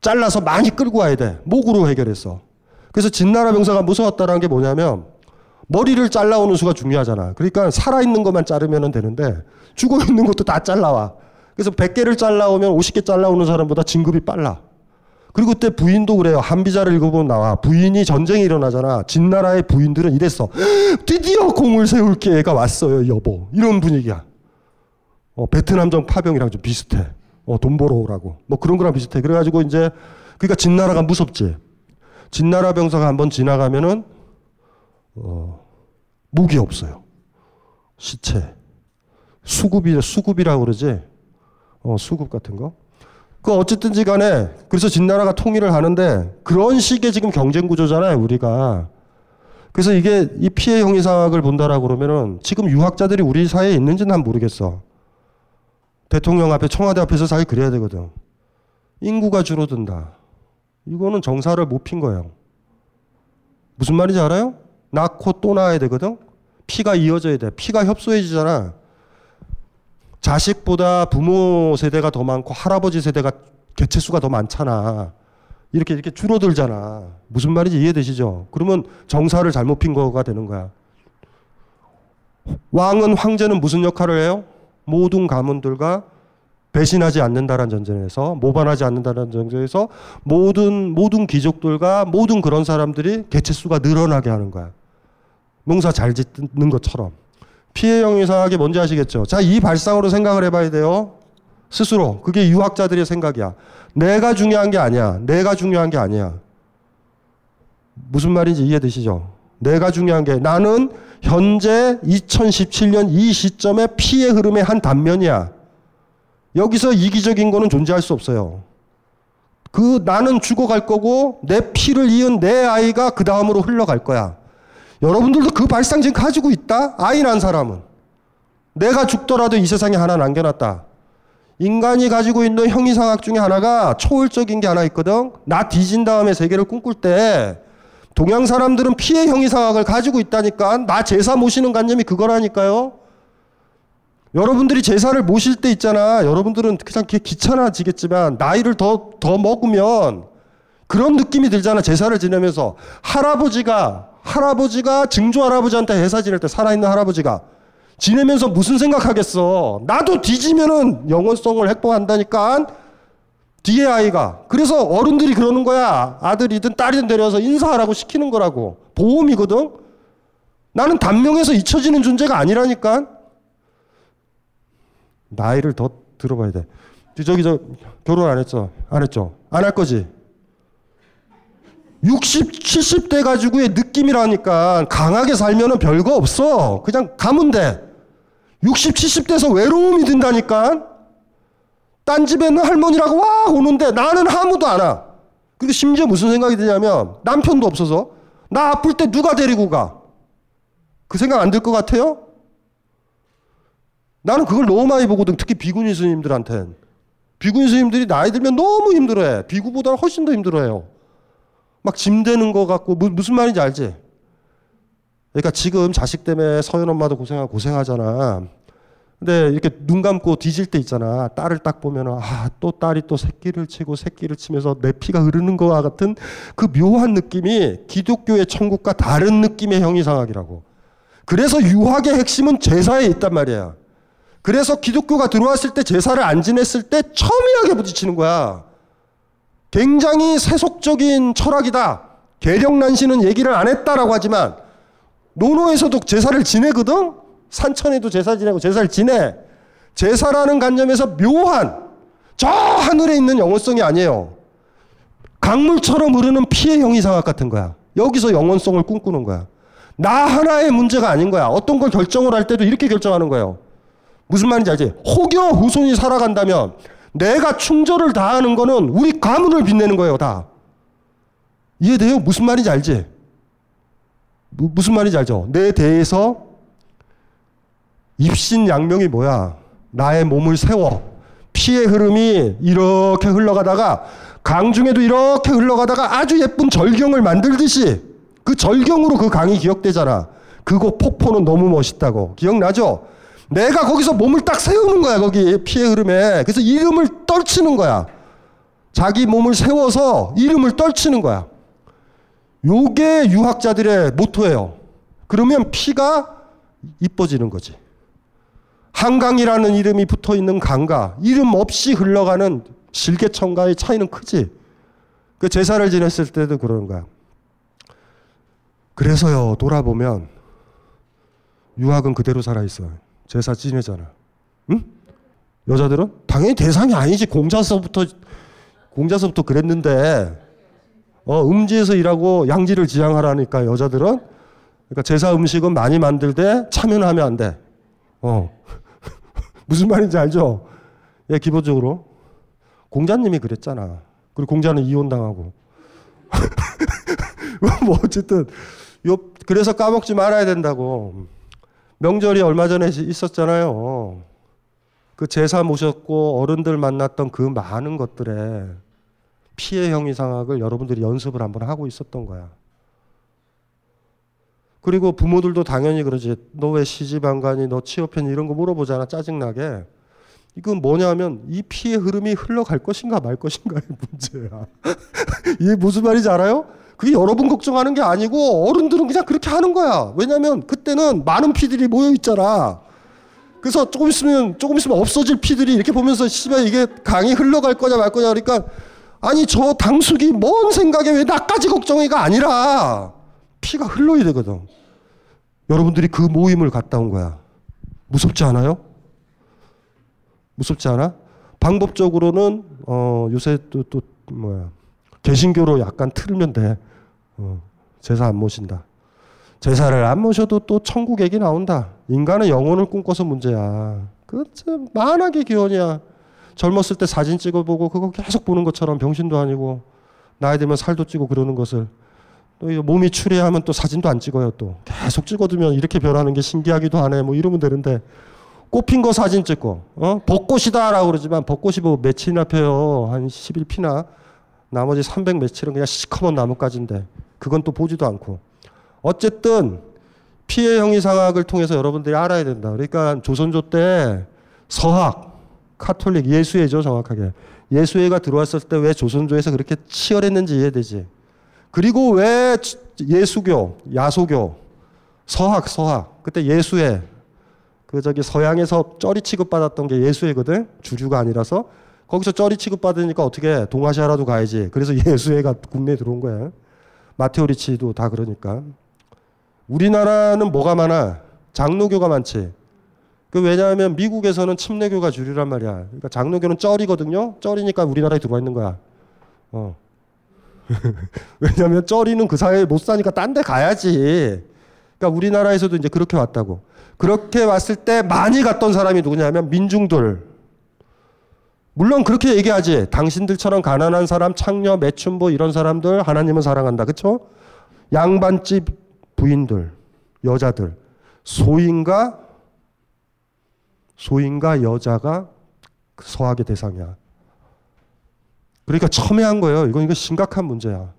잘라서 많이 끌고 와야 돼. 목으로 해결했어. 그래서 진나라 병사가 무서웠다는 게 뭐냐면 머리를 잘라오는 수가 중요하잖아. 그러니까 살아있는 것만 자르면 되는데 죽어있는 것도 다 잘라와. 그래서 100개를 잘라오면 50개 잘라오는 사람보다 진급이 빨라. 그리고 그때 부인도 그래요. 한비자를 읽어보면 나와. 부인이 전쟁이 일어나잖아. 진나라의 부인들은 이랬어. 드디어 공을 세울 기회가 왔어요, 여보. 이런 분위기야. 어, 베트남전 파병이랑 좀 비슷해. 어, 돈 벌어오라고. 뭐 그런 거랑 비슷해. 그래가지고 이제, 그러니까 진나라가 무섭지. 진나라 병사가 한번 지나가면은, 어, 무기 없어요. 시체. 수급이, 수급이라고 그러지. 어, 수급 같은 거. 그 어쨌든지 간에 그래서 진나라가 통일을 하는데 그런 식의 지금 경쟁 구조잖아요, 우리가. 그래서 이게 이 피해 형이상학을 본다라고 그러면은 지금 유학자들이 우리 사회에 있는지는 난 모르겠어. 대통령 앞에 청와대 앞에서 잘 그래야 되거든. 인구가 줄어든다. 이거는 정사를 못 핀 거예요. 무슨 말인지 알아요? 낳고 또 낳아야 되거든. 피가 이어져야 돼. 피가 협소해지잖아. 자식보다 부모 세대가 더 많고 할아버지 세대가 개체수가 더 많잖아. 이렇게 이렇게 줄어들잖아. 무슨 말인지 이해되시죠? 그러면 정사를 잘못 핀 거가 되는 거야. 왕은 황제는 무슨 역할을 해요? 모든 가문들과 배신하지 않는다라는 전제에서 모반하지 않는다라는 전제에서 모든 모든 귀족들과 모든 그런 사람들이 개체수가 늘어나게 하는 거야. 농사 잘 짓는 것처럼. 피해 형이상하게 뭔지 아시겠죠? 자, 이 발상으로 생각을 해봐야 돼요. 스스로. 그게 유학자들의 생각이야. 내가 중요한 게 아니야. 내가 중요한 게 아니야. 무슨 말인지 이해되시죠? 내가 중요한 게 나는 현재 2017년 이 시점의 피해 흐름의 한 단면이야. 여기서 이기적인 거는 존재할 수 없어요. 그 나는 죽어갈 거고 내 피를 이은 내 아이가 그 다음으로 흘러갈 거야. 여러분들도 그 발상 지금 가지고 있다? 아이 난 사람은. 내가 죽더라도 이 세상에 하나 남겨놨다. 인간이 가지고 있는 형이상학 중에 하나가 초월적인 게 하나 있거든. 나 뒤진 다음에 세계를 꿈꿀 때 동양 사람들은 피해 형이상학을 가지고 있다니까. 나 제사 모시는 관념이 그거라니까요. 여러분들이 제사를 모실 때 있잖아. 여러분들은 그냥 귀찮아지겠지만 나이를 더, 더 먹으면 그런 느낌이 들잖아. 제사를 지내면서 할아버지가 할아버지가 증조 할아버지한테 제사 지낼 때 살아있는 할아버지가 지내면서 무슨 생각하겠어. 나도 뒤지면은 영원성을 획보한다니까. 뒤에 아이가. 그래서 어른들이 그러는 거야. 아들이든 딸이든 데려와서 인사하라고 시키는 거라고. 보험이거든. 나는 단명해서 잊혀지는 존재가 아니라니까. 나이를 더 들어봐야 돼. 저기 저 결혼 안 했어. 안 했죠. 안 할 거지. 60, 70대 가지고의 느낌이라니까 강하게 살면은 별거 없어. 그냥 가면 돼. 60, 70대에서 외로움이 든다니까. 딴 집에는 할머니라고 와 오는데 나는 아무도 안 와. 그리고 심지어 무슨 생각이 드냐면 남편도 없어서 나 아플 때 누가 데리고 가? 그 생각 안 들 것 같아요? 나는 그걸 너무 많이 보거든. 특히 비구니 스님들한텐. 비구니 스님들이 나이 들면 너무 힘들어해. 비구보다 훨씬 더 힘들어해요. 막 짐되는 것 같고 무슨 말인지 알지? 그러니까 지금 자식 때문에 서현 엄마도 고생하고 고생하잖아. 근데 이렇게 눈 감고 뒤질 때 있잖아. 딸을 딱 보면은 아, 또 딸이 또 새끼를 치고 새끼를 치면서 내 피가 흐르는 거와 같은 그 묘한 느낌이 기독교의 천국과 다른 느낌의 형이상학이라고. 그래서 유학의 핵심은 제사에 있단 말이야. 그래서 기독교가 들어왔을 때 제사를 안 지냈을 때 첨예하게 부딪히는 거야. 굉장히 세속적인 철학이다. 계력난신은 얘기를 안 했다라고 하지만 노노에서도 제사를 지내거든. 산천에도 제사 지내고 제사를 지내. 제사라는 관점에서 묘한 저 하늘에 있는 영원성이 아니에요. 강물처럼 흐르는 피해 형이상학 같은 거야. 여기서 영원성을 꿈꾸는 거야. 나 하나의 문제가 아닌 거야. 어떤 걸 결정을 할 때도 이렇게 결정하는 거예요. 무슨 말인지 알지? 혹여 후손이 살아간다면 내가 충절을 다하는 거는 우리 가문을 빛내는 거예요, 다. 이해돼요? 무슨 말인지 알지? 무, 무슨 말인지 알죠? 내 대에서 입신양명이 뭐야? 나의 몸을 세워. 피의 흐름이 이렇게 흘러가다가 강 중에도 이렇게 흘러가다가 아주 예쁜 절경을 만들듯이 그 절경으로 그 강이 기억되잖아. 그거 폭포는 너무 멋있다고. 기억나죠? 내가 거기서 몸을 딱 세우는 거야, 거기 피의 흐름에. 그래서 이름을 떨치는 거야. 자기 몸을 세워서 이름을 떨치는 거야. 요게 유학자들의 모토예요. 그러면 피가 이뻐지는 거지. 한강이라는 이름이 붙어 있는 강과 이름 없이 흘러가는 실개천가의 차이는 크지. 그 제사를 지냈을 때도 그러는 거야. 그래서요, 돌아보면 유학은 그대로 살아있어요. 제사 지내잖아. 응? 여자들은? 당연히 대상이 아니지. 공자서부터, 공자서부터 그랬는데, 어, 음지에서 일하고 양지를 지향하라니까 여자들은? 그러니까 제사 음식은 많이 만들 때 참여는 하면 안 돼. 어. 무슨 말인지 알죠? 예, 기본적으로 공자님이 그랬잖아. 그리고 공자는 이혼당하고. 뭐 어쨌든 요 그래서 까먹지 말아야 된다고. 명절이 얼마 전에 있었잖아요. 그 제사 모셨고 어른들 만났던 그 많은 것들에 피해 형 이상학을 여러분들이 연습을 한번 하고 있었던 거야. 그리고 부모들도 당연히 그러지. 너 왜 시집 안 가니? 너 취업했니? 이런 거 물어보잖아. 짜증나게. 이건 뭐냐면 이 피해 흐름이 흘러갈 것인가 말 것인가의 문제야. 이게 무슨 말인지 알아요? 그게 여러분 걱정하는 게 아니고 어른들은 그냥 그렇게 하는 거야. 왜냐면 그때는 많은 피들이 모여 있잖아. 그래서 조금 있으면 조금 있으면 없어질 피들이 이렇게 보면서 씨발 이게 강이 흘러갈 거냐 말 거냐 그러니까 아니 저 당숙이 뭔 생각에 왜 나까지 걱정이가 아니라 피가 흘러야 되거든. 여러분들이 그 모임을 갔다 온 거야. 무섭지 않아요? 무섭지 않아? 방법적으로는 어 요새 또 또 뭐야 개신교로 약간 틀면 돼. 어, 제사 안 모신다. 제사를 안 모셔도 또 천국 얘기 나온다. 인간은 영혼을 꿈꿔서 문제야. 그참 만하게 기원이야. 젊었을 때 사진 찍어보고 그거 계속 보는 것처럼 병신도 아니고 나이 들면 살도 찌고 그러는 것을 또 몸이 추리하면 또 사진도 안 찍어요 또 계속 찍어두면 이렇게 변하는 게 신기하기도 하네 뭐 이러면 되는데 꽃핀 거 사진 찍고 어 벚꽃이다라고 그러지만 벚꽃이 뭐 며칠이나 펴요 한 10일 피나 나머지 300 며칠은 그냥 시커먼 나뭇가지인데 그건 또 보지도 않고. 어쨌든 피해 형이 상학을 통해서 여러분들이 알아야 된다. 그러니까 조선조 때 서학 카톨릭 예수회죠 정확하게. 예수회가 들어왔을 때 왜 조선조에서 그렇게 치열했는지 이해되지? 그리고 왜 예수교 야소교 서학 서학 그때 예수회 그 저기 서양에서 쩌리 취급받았던 게 예수회거든? 주류가 아니라서. 거기서 쩌리 취급받으니까 어떻게 동아시아라도 가야지. 그래서 예수회가 국내에 들어온 거야 마테오 리치도 다 그러니까 우리나라는 뭐가 많아 장로교가 많지 그 왜냐하면 미국에서는 침례교가 주류란 말이야. 그러니까 장로교는 쩔이거든요. 쩔이니까 우리나라에 들어와 있는 거야. 어. 왜냐하면 쩔이는 그 사회에 못 사니까 딴 데 가야지. 그러니까 우리나라에서도 이제 그렇게 왔다고. 그렇게 왔을 때 많이 갔던 사람이 누구냐면 민중들. 물론 그렇게 얘기하지. 당신들처럼 가난한 사람, 창녀, 매춘부 이런 사람들 하나님은 사랑한다. 그렇죠? 양반집 부인들, 여자들, 소인과 소인과 여자가 그 서학의 대상이야. 그러니까 첨예한 거예요. 이건 이거 심각한 문제야.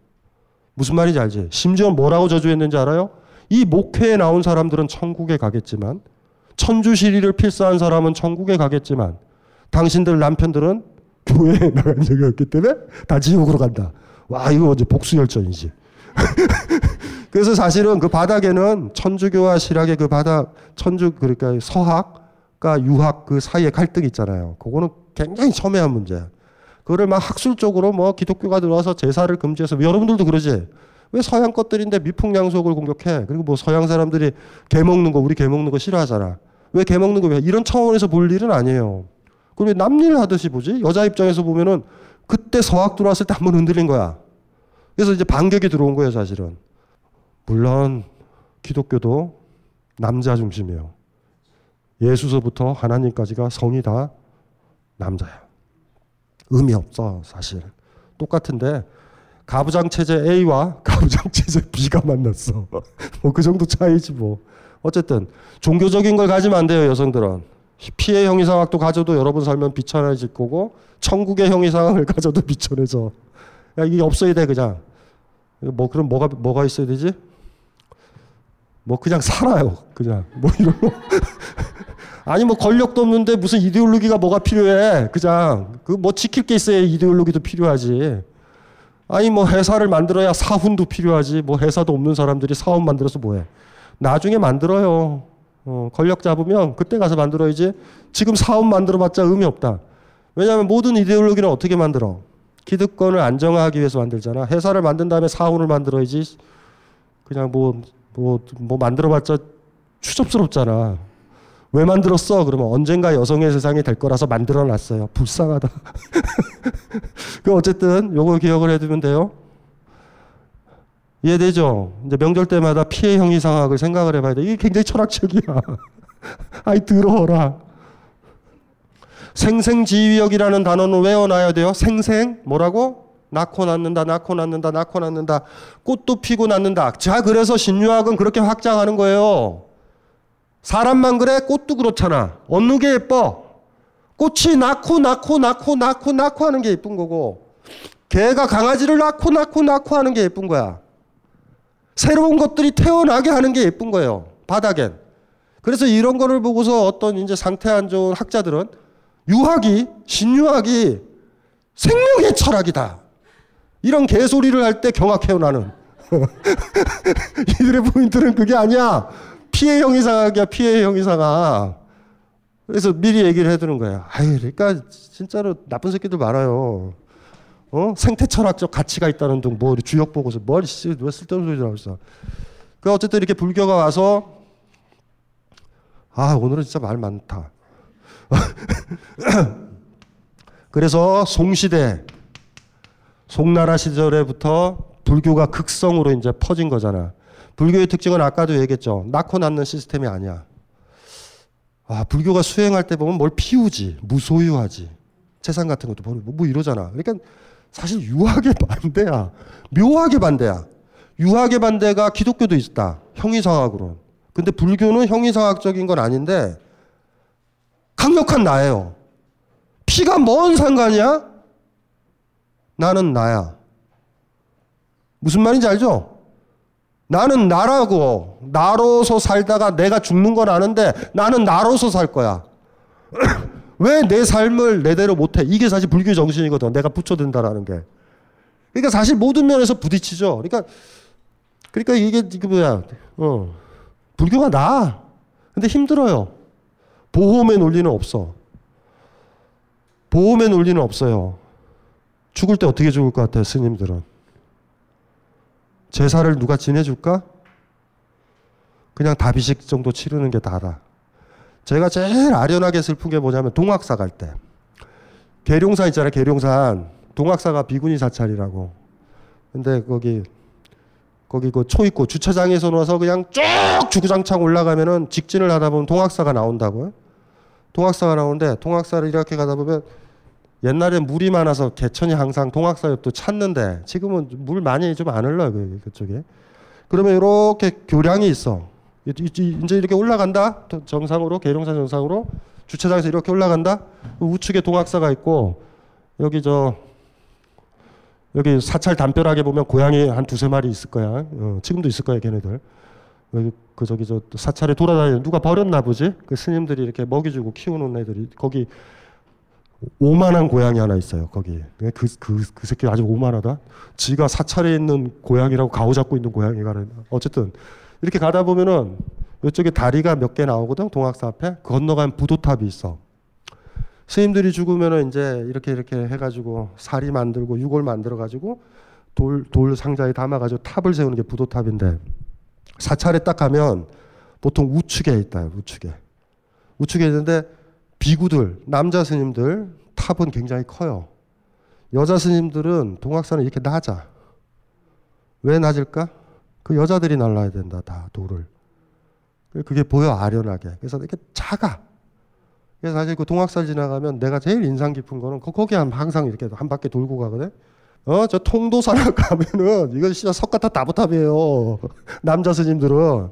무슨 말인지 알지? 심지어 뭐라고 저주했는지 알아요? 이 목회에 나온 사람들은 천국에 가겠지만 천주시리를 필사한 사람은 천국에 가겠지만 당신들 남편들은 교회에 나간 적이 없기 때문에 다 지옥으로 간다. 와 이거 이제 복수열전이지. 그래서 사실은 그 바닥에는 천주교와 실학의 그 바닥 천주 그러니까 서학 과 유학 그 사이에 갈등이 있잖아요. 그거는 굉장히 첨예한 문제야. 그거를 막 학술적으로 뭐 기독교가 들어와서 제사를 금지해서 여러분들도 그러지. 왜 서양 것들인데 미풍양속을 공격해? 그리고 뭐 서양 사람들이 개 먹는 거 우리 개 먹는 거 싫어하잖아. 왜 개 먹는 거 왜? 이런 차원에서 볼 일은 아니에요. 그럼 남일 하듯이 보지? 여자 입장에서 보면은 그때 서학 들어왔을 때 한 번 흔들린 거야. 그래서 이제 반격이 들어온 거예요, 사실은. 물론 기독교도 남자 중심이에요. 예수서부터 하나님까지가 성이 다 남자야. 의미 없어, 사실. 똑같은데, 가부장 체제 A와 가부장 체제 B가 만났어. 뭐 그 정도 차이지 뭐. 어쨌든, 종교적인 걸 가지면 안 돼요, 여성들은. 피해 형이상학도 가져도 여러분 살면 비천해질 거고, 천국의 형이상학을 가져도 비천해져. 야, 이게 없어야 돼, 그냥. 뭐, 그럼 뭐가, 뭐가 있어야 되지? 뭐, 그냥 살아요. 그냥. 뭐, 이런 거. 아니 뭐 권력도 없는데 무슨 이데올로기가 뭐가 필요해? 그냥 그 뭐 지킬 게 있어야 이데올로기도 필요하지. 아니 뭐 회사를 만들어야 사훈도 필요하지. 뭐 회사도 없는 사람들이 사원 만들어서 뭐해? 나중에 만들어요. 어, 권력 잡으면 그때 가서 만들어야지. 지금 사원 만들어봤자 의미 없다. 왜냐하면 모든 이데올로기는 어떻게 만들어? 기득권을 안정화하기 위해서 만들잖아. 회사를 만든 다음에 사원을 만들어야지. 그냥 뭐, 뭐, 뭐 만들어봤자 추접스럽잖아. 왜 만들었어? 그러면 언젠가 여성의 세상이 될 거라서 만들어 놨어요. 불쌍하다. 그 어쨌든 요거 기억을 해두면 돼요. 이해되죠? 이제 명절 때마다 피해 형이상학을 생각을 해봐야 돼. 이게 굉장히 철학적이야. 아이 더러워라. 생생지휘역이라는 단어는 외워놔야 돼요. 생생 뭐라고? 낳고 낳는다, 낳고 낳는다, 낳고 낳는다. 꽃도 피고 낳는다. 자, 그래서 신유학은 그렇게 확장하는 거예요. 사람만 그래? 꽃도 그렇잖아. 어느 게 예뻐? 꽃이 낳고 낳고 낳고 낳고 낳고 하는 게 예쁜 거고 개가 강아지를 낳고 낳고 낳고 하는 게 예쁜 거야. 새로운 것들이 태어나게 하는 게 예쁜 거예요. 바닥엔. 그래서 이런 거를 보고서 어떤 이제 상태 안 좋은 학자들은 유학이 신유학이 생명의 철학이다. 이런 개소리를 할 때 경악해요 나는. 이들의 포인트는 그게 아니야. 피해 형 이상학이야 피해 형 이상학. 그래서 미리 얘기를 해두는 거야. 아유, 그러니까 진짜로 나쁜 새끼들 많아요. 어? 생태 철학적 가치가 있다는 등, 뭐, 주역 보고서, 뭘, 씨, 왜 쓸데없는 소리 나고 있어. 그, 어쨌든 이렇게 불교가 와서, 아, 오늘은 진짜 말 많다. 그래서 송시대, 송나라 시절에부터 불교가 극성으로 이제 퍼진 거잖아. 불교의 특징은 아까도 얘기했죠. 낳고 낳는 시스템이 아니야. 아, 불교가 수행할 때 보면 뭘 피우지, 무소유하지. 재산 같은 것도 뭐, 뭐 이러잖아. 그러니까 사실 유학의 반대야. 묘하게 반대야. 유학의 반대가 기독교도 있다. 형이상학으로. 근데 불교는 형이상학적인 건 아닌데 강력한 나예요. 피가 뭔 상관이야? 나는 나야. 무슨 말인지 알죠? 나는 나라고 나로서 살다가 내가 죽는 건 아는데 나는 나로서 살 거야. 왜 내 삶을 내대로 못해? 이게 사실 불교 정신이거든. 내가 붙여든다라는 게. 그러니까 사실 모든 면에서 부딪히죠. 그러니까 그러니까 이게 이게 뭐야? 어. 불교가 나. 근데 힘들어요. 보험의 논리는 없어. 보험의 논리는 없어요. 죽을 때 어떻게 죽을 것 같아요, 스님들은? 제사를 누가 지내줄까? 그냥 다비식 정도 치르는 게 다다. 제가 제일 아련하게 슬픈 게 뭐냐면 동학사 갈 때. 계룡산 있잖아요, 계룡산. 동학사가 비구니 사찰이라고. 근데 거기, 거기 그초 있고 주차장에서 나서 그냥 쭉 주구장창 올라가면은 직진을 하다 보면 동학사가 나온다고요. 동학사가 나오는데 동학사를 이렇게 가다 보면 옛날에 물이 많아서 개천이 항상 동학사 옆도 찾는데 지금은 물 많이 좀 안 흘러요 그, 그쪽에. 그러면 이렇게 교량이 있어. 이제 이렇게 올라간다 정상으로 계룡산 정상으로 주차장에서 이렇게 올라간다 우측에 동학사가 있고 여기 저 여기 사찰 담벼락에 보면 고양이 한 두세 마리 있을 거야. 어, 지금도 있을 거야 걔네들. 여기 그 저기 저 사찰에 돌아다니는 누가 버렸나 보지? 그 스님들이 이렇게 먹이주고 키우는 애들이 거기 오만한 고양이 하나 있어요. 거기 그, 그, 그 새끼 아주 오만하다. 지가 사찰에 있는 고양이라고 가오 잡고 있는 고양이가 어쨌든 이렇게 가다 보면은 이쪽에 다리가 몇 개 나오거든. 동학사 앞에 건너간 부도탑이 있어. 스님들이 죽으면은 이제 이렇게 이렇게 해가지고 사리 만들고 유골 만들어가지고 돌, 돌 상자에 담아가지고 탑을 세우는 게 부도탑인데 사찰에 딱 가면 보통 우측에 있다. 우측에. 우측에 있는데 비구들, 남자 스님들 탑은 굉장히 커요. 여자 스님들은 동학사는 이렇게 낮아. 왜 낮을까? 그 여자들이 날라야 된다, 다 돌을. 그게 보여 아련하게. 그래서 이렇게 작아. 그래서 사실 그 동학사 지나가면 내가 제일 인상 깊은 거는 거기 항상 이렇게 한 바퀴 돌고 가거든. 어, 저 통도사를 가면은 이건 진짜 석가타 다부탑이에요. 남자 스님들은.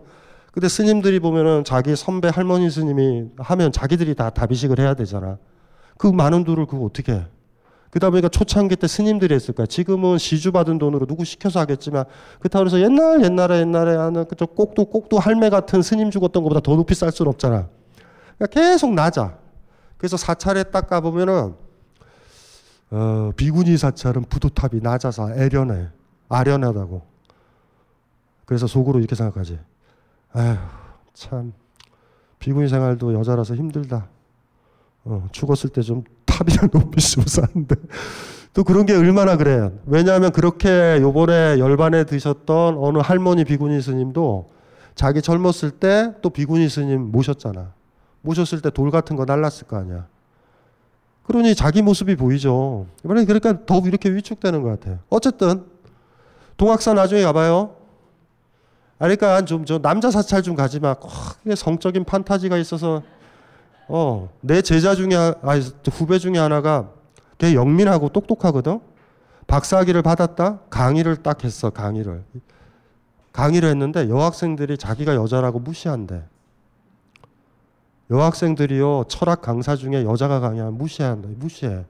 근데 스님들이 보면은 자기 선배 할머니 스님이 하면 자기들이 다 다비식을 해야 되잖아. 그 많은 돈을 그거 어떻게 해? 그러다 보니까 초창기 때 스님들이 했을 거야. 지금은 시주 받은 돈으로 누구 시켜서 하겠지만 그렇다고 해서 옛날 옛날에 옛날에 하는 그저 꼭도 꼭도 할매 같은 스님 죽었던 것보다 더 높이 쌀 수는 없잖아. 그러니까 계속 낮아. 그래서 사찰에 딱 가보면은 어, 비구니 사찰은 부두탑이 낮아서 애련해. 아련하다고. 그래서 속으로 이렇게 생각하지. 아휴, 참. 비구니 생활도 여자라서 힘들다. 어, 죽었을 때 좀 탑이나 높이 쓰고 사는데. 또 그런 게 얼마나 그래요. 왜냐하면 그렇게 요번에 열반에 드셨던 어느 할머니 비구니 스님도 자기 젊었을 때 또 비구니 스님 모셨잖아. 모셨을 때 돌 같은 거 날랐을 거 아니야. 그러니 자기 모습이 보이죠. 이번에 그러니까 더 이렇게 위축되는 것 같아요. 어쨌든 동학사 나중에 가봐요. 그러니까 좀 저 남자 사찰 좀 가지 마. 성적인 판타지가 있어서 어, 내 제자 중에 하- 아니 후배 중에 하나가 걔 영민하고 똑똑하거든. 박사학위를 받았다. 강의를 딱 했어. 강의를. 강의를 했는데 여학생들이 자기가 여자라고 무시한대. 여학생들이요 철학 강사 중에 여자가 강의하면 무시한다. 무시해.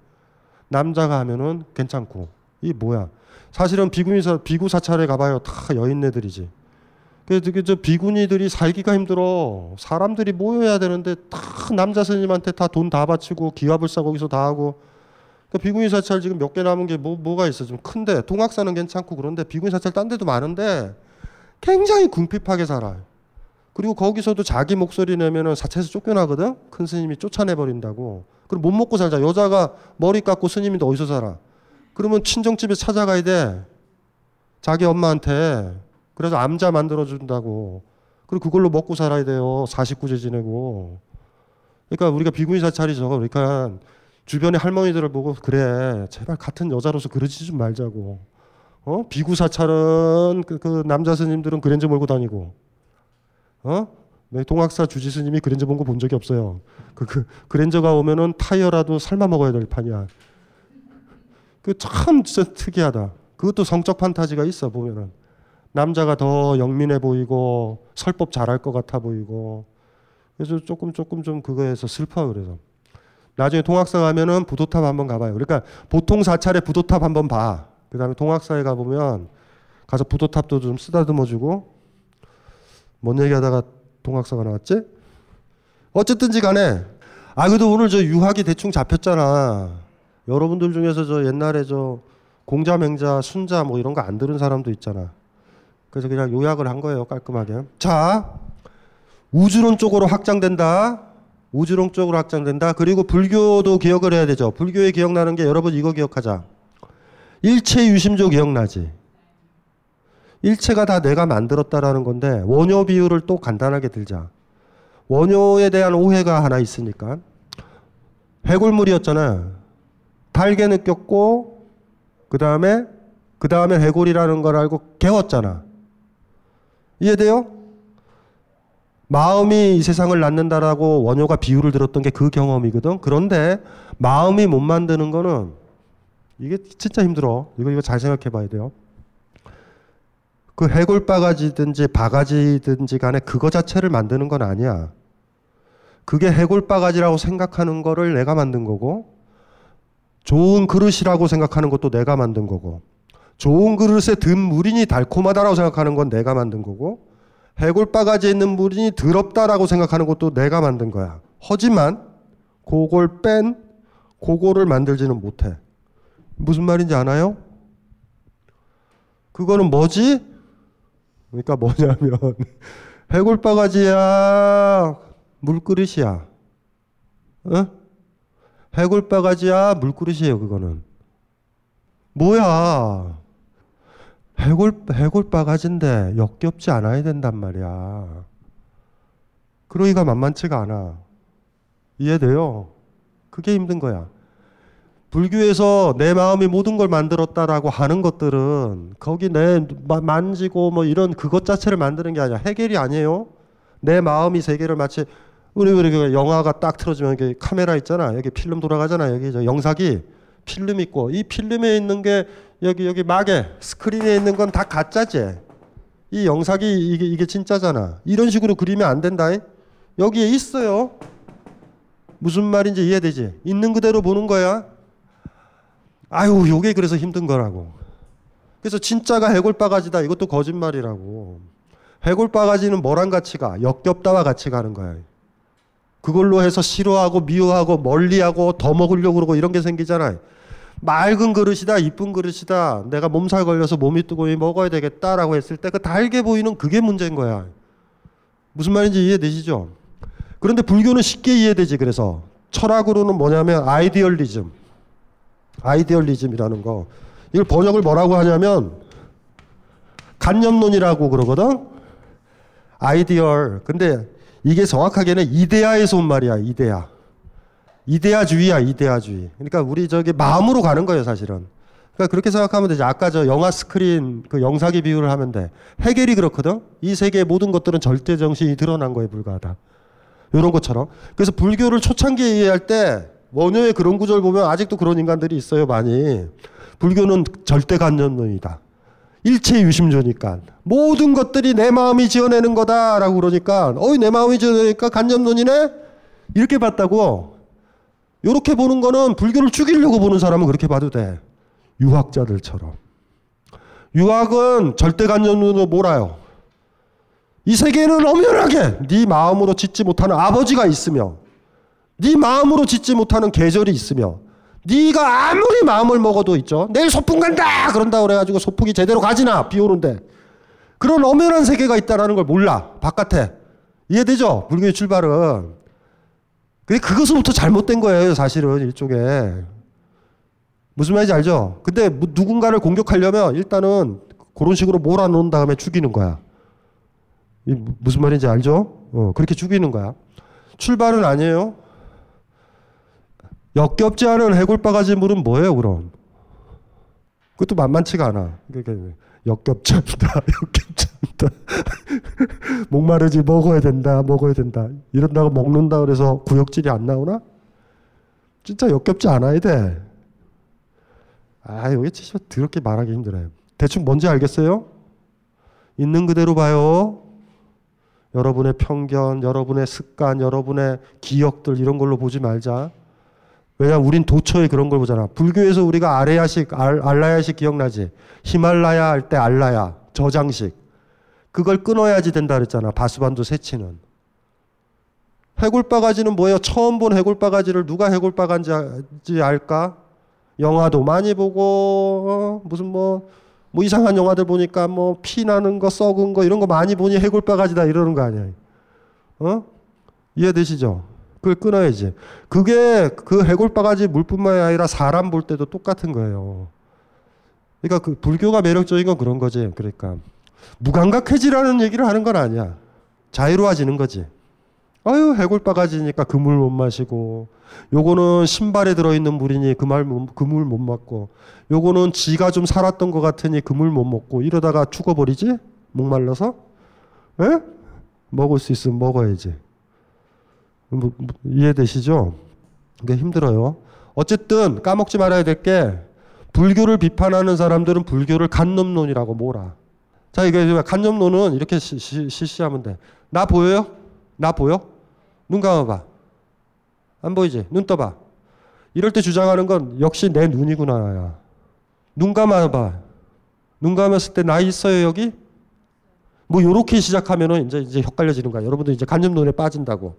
남자가 하면은 괜찮고. 이 뭐야? 사실은 비구니사 비구 사찰에 가봐요. 다 여인네들이지. 그저 비구니들이 살기가 힘들어. 사람들이 모여야 되는데 다 남자 스님한테 다 돈 다 바치고 기와불사 거기서 다 하고. 그 비구니 사찰 지금 몇 개 남은 게 뭐 뭐가 있어? 좀 큰데 동학사는 괜찮고 그런데 비구니 사찰 딴 데도 많은데 굉장히 궁핍하게 살아요. 그리고 거기서도 자기 목소리 내면은 사채에서 쫓겨나거든. 큰 스님이 쫓아내 버린다고. 그럼 못 먹고 살자. 여자가 머리 깎고 스님인데 어디서 살아? 그러면 친정집에 찾아가야 돼. 자기 엄마한테. 그래서 암자 만들어 준다고. 그리고 그걸로 먹고 살아야 돼요. 49제 지내고. 그러니까 우리가 비구니 사찰이죠. 그러니까 주변의 할머니들을 보고 그래 제발 같은 여자로서 그러지 좀 말자고. 어 비구 사찰은 그, 그 남자 스님들은 그랜저 몰고 다니고. 어? 네, 동학사 주지 스님이 그랜저 본 거 본 적이 없어요. 그, 그 그랜저가 오면은 타이어라도 삶아 먹어야 될 판이야. 그 참 진짜 특이하다. 그것도 성적 판타지가 있어 보면은 남자가 더 영민해 보이고 설법 잘할 것 같아 보이고 그래서 조금 조금 좀 그거에서 슬퍼 그래서 나중에 동학사 가면은 부도탑 한번 가봐요. 그러니까 보통 사찰에 부도탑 한번 봐. 그 다음에 동학사에 가 보면 가서 부도탑도 좀 쓰다듬어주고 뭔 얘기하다가 동학사가 나왔지? 어쨌든지 간에 아 그래도 오늘 저 유학이 대충 잡혔잖아. 여러분들 중에서 저 옛날에 저 공자 맹자 순자 뭐 이런 거 안 들은 사람도 있잖아. 그래서 그냥 요약을 한 거예요 깔끔하게. 자 우주론 쪽으로 확장된다. 우주론 쪽으로 확장된다. 그리고 불교도 기억을 해야 되죠. 불교에 기억나는 게 여러분 이거 기억하자. 일체 유심조 기억나지? 일체가 다 내가 만들었다라는 건데 원효 비율을 또 간단하게 들자. 원효에 대한 오해가 하나 있으니까 해골물이었잖아. 달게 느꼈고 그 다음에 그 다음에 해골이라는 걸 알고 개웠잖아. 이해돼요? 마음이 이 세상을 낳는다라고 원효가 비유를 들었던 게 그 경험이거든. 그런데 마음이 못 만드는 거는 이게 진짜 힘들어. 이거 이거 잘 생각해 봐야 돼요. 그 해골 바가지든지 바가지든지 간에 그거 자체를 만드는 건 아니야. 그게 해골 바가지라고 생각하는 거를 내가 만든 거고 좋은 그릇이라고 생각하는 것도 내가 만든 거고 좋은 그릇에 든 물이니 달콤하다라고 생각하는 건 내가 만든 거고 해골 바가지에 있는 물이니 더럽다라고 생각하는 것도 내가 만든 거야. 하지만 그걸 뺀 그거를 만들지는 못해. 무슨 말인지 아나요? 그거는 뭐지? 그러니까 뭐냐면 해골 바가지야 물그릇이야. 어? 해골 바가지야 물그릇이에요 그거는. 뭐야? 해골 해골 바가지인데 역겹지 않아야 된단 말이야. 그러기가 만만치가 않아. 이해돼요? 그게 힘든 거야. 불교에서 내 마음이 모든 걸 만들었다라고 하는 것들은 거기 내 마- 만지고 뭐 이런 그것 자체를 만드는 게 아니야. 해결이 아니에요. 내 마음이 세계를 마치 우리 우리 그 영화가 딱 틀어지면 여기 카메라 있잖아. 여기 필름 돌아가잖아. 여기 저 영상이 필름 있고 이 필름에 있는 게 여기 여기 막에 스크린에 있는 건 다 가짜지. 이 영상이 이게 이게 진짜잖아. 이런 식으로 그리면 안 된다. 여기에 있어요. 무슨 말인지 이해되지? 있는 그대로 보는 거야. 아유, 요게 그래서 힘든 거라고. 그래서 진짜가 해골 바가지다. 이것도 거짓말이라고. 해골 바가지는 뭐랑 같이 가? 역겹다와 같이 가는 거야. 그걸로 해서 싫어하고 미워하고 멀리하고 더 먹으려고 그러고 이런 게 생기잖아요. 맑은 그릇이다, 이쁜 그릇이다. 내가 몸살 걸려서 몸이 뜨거이 먹어야 되겠다라고 했을 때 그 달게 보이는 그게 문제인 거야. 무슨 말인지 이해되시죠? 그런데 불교는 쉽게 이해되지. 그래서 철학으로는 뭐냐면 idealism. idealism이라는 거. 이걸 번역을 뭐라고 하냐면 관념론이라고 그러거든. ideal. 근데 이게 정확하게는 이데아에서 온 말이야. 이데아. 이데아주의야. 이데아주의. 그러니까 우리 저기 마음으로 가는 거예요, 사실은. 그러니까 그렇게 생각하면 되지. 아까 저 영화 스크린 그 영사기 비유를 하면 돼. 해결이 그렇거든. 이 세계의 모든 것들은 절대 정신이 드러난 거에 불과하다. 이런 것처럼. 그래서 불교를 초창기에 이해할 때 원효의 그런 구절 보면 아직도 그런 인간들이 있어요, 많이. 불교는 절대 간념론이다. 일체 유심조니까 모든 것들이 내 마음이 지어내는 거다라고 그러니까 어이 내 마음이 지어내니까 간념론이네 이렇게 봤다고 이렇게 보는 거는 불교를 죽이려고 보는 사람은 그렇게 봐도 돼. 유학자들처럼. 유학은 절대 간념론으로 몰아요. 이 세계는 엄연하게 네 마음으로 짓지 못하는 아버지가 있으며 네 마음으로 짓지 못하는 계절이 있으며 네가 아무리 마음을 먹어도 있죠. 내일 소풍 간다! 그런다 그래가지고 소풍이 제대로 가지나? 비 오는데. 그런 엄연한 세계가 있다라는 걸 몰라. 바깥에. 이해되죠? 불교의 출발은 근데 그것부터 잘못된 거예요 사실은 일종의 무슨 말인지 알죠? 근데 누군가를 공격하려면 일단은 그런 식으로 몰아놓은 다음에 죽이는 거야. 무슨 말인지 알죠? 어, 그렇게 죽이는 거야. 출발은 아니에요. 역겹지 않은 해골 바가지 물은 뭐예요, 그럼? 그것도 만만치가 않아. 그러니까 역겹지 않다. 목마르지 먹어야 된다, 먹어야 된다. 이런다고 먹는다 그래서 구역질이 안 나오나? 진짜 역겹지 않아야 돼. 아, 여기 진짜 더럽게 말하기 힘들어요. 대충 뭔지 알겠어요? 있는 그대로 봐요. 여러분의 편견, 여러분의 습관, 여러분의 기억들 이런 걸로 보지 말자. 왜냐면 우린 도처에 그런 걸 보잖아. 불교에서 우리가 아레야식, 알, 알라야식 기억나지? 히말라야 할 때 알라야, 저장식. 그걸 끊어야지 된다 그랬잖아. 바수반도 세치는. 해골바가지는 뭐예요? 처음 본 해골바가지를 누가 해골바가지 알까? 영화도 많이 보고, 어? 무슨 뭐, 뭐 이상한 영화들 보니까 뭐 피 나는 거, 썩은 거 이런 거 많이 보니 해골바가지다 이러는 거 아니야. 어? 이해되시죠? 그걸 끊어야지. 그게 그 해골 바가지 물뿐만이 아니라 사람 볼 때도 똑같은 거예요. 그러니까 그 불교가 매력적인 건 그런 거지. 그러니까 무감각해지라는 얘기를 하는 건 아니야. 자유로워지는 거지. 아유 해골 바가지니까 그 물 못 마시고 요거는 신발에 들어있는 물이니 그물그물 못 맞고 요거는 지가 좀 살았던 것 같으니 그 물 못 먹고 이러다가 죽어버리지 목말라서 에? 먹을 수 있으면 먹어야지. 뭐, 뭐, 이해되시죠? 그게 힘들어요. 어쨌든 까먹지 말아야 될 게 불교를 비판하는 사람들은 불교를 간념론이라고 몰아. 자, 이게 간념론은 이렇게 실시하면 돼. 나 보여요? 나 보여? 눈 감아봐. 안 보이지? 눈 떠봐. 이럴 때 주장하는 건 역시 내 눈이구나. 눈 감아봐. 눈 감았을 때 나 있어요, 여기? 뭐, 요렇게 시작하면은 이제, 이제 헷갈려지는 거야. 여러분들 이제 간념론에 빠진다고.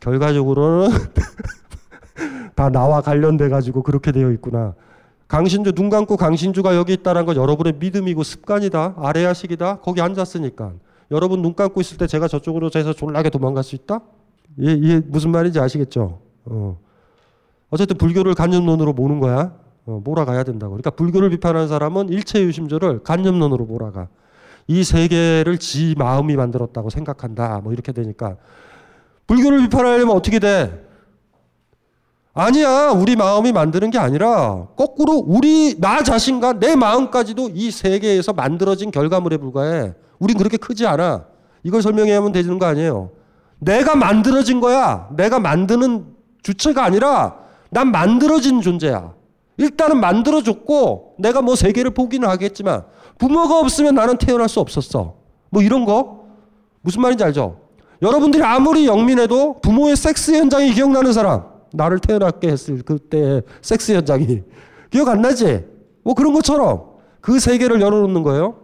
결과적으로는 다 나와 관련돼 가지고 그렇게 되어 있구나. 강신주 눈 감고 강신주가 여기 있다는 건 여러분의 믿음이고 습관이다. 아래야식이다. 거기 앉았으니까. 여러분 눈 감고 있을 때 제가 저쪽으로 해서 졸라게 도망갈 수 있다? 이게, 이게 무슨 말인지 아시겠죠? 어. 어쨌든 불교를 간념론으로 모는 거야. 어, 몰아가야 된다고. 그러니까 불교를 비판하는 사람은 일체 유심조를 간념론으로 몰아가. 이 세계를 지 마음이 만들었다고 생각한다. 뭐 이렇게 되니까 불교를 비판하려면 어떻게 돼? 아니야. 우리 마음이 만드는 게 아니라 거꾸로 우리 나 자신과 내 마음까지도 이 세계에서 만들어진 결과물에 불과해. 우린 그렇게 크지 않아. 이걸 설명해야만 되는 거 아니에요. 내가 만들어진 거야. 내가 만드는 주체가 아니라 난 만들어진 존재야. 일단은 만들어줬고 내가 뭐 세계를 보기는 하겠지만 부모가 없으면 나는 태어날 수 없었어. 뭐 이런 거 무슨 말인지 알죠? 여러분들이 아무리 영민해도 부모의 섹스 현장이 기억나는 사람, 나를 태어났게 했을 그때 섹스 현장이 기억 안 나지? 뭐 그런 것처럼 그 세계를 열어놓는 거예요.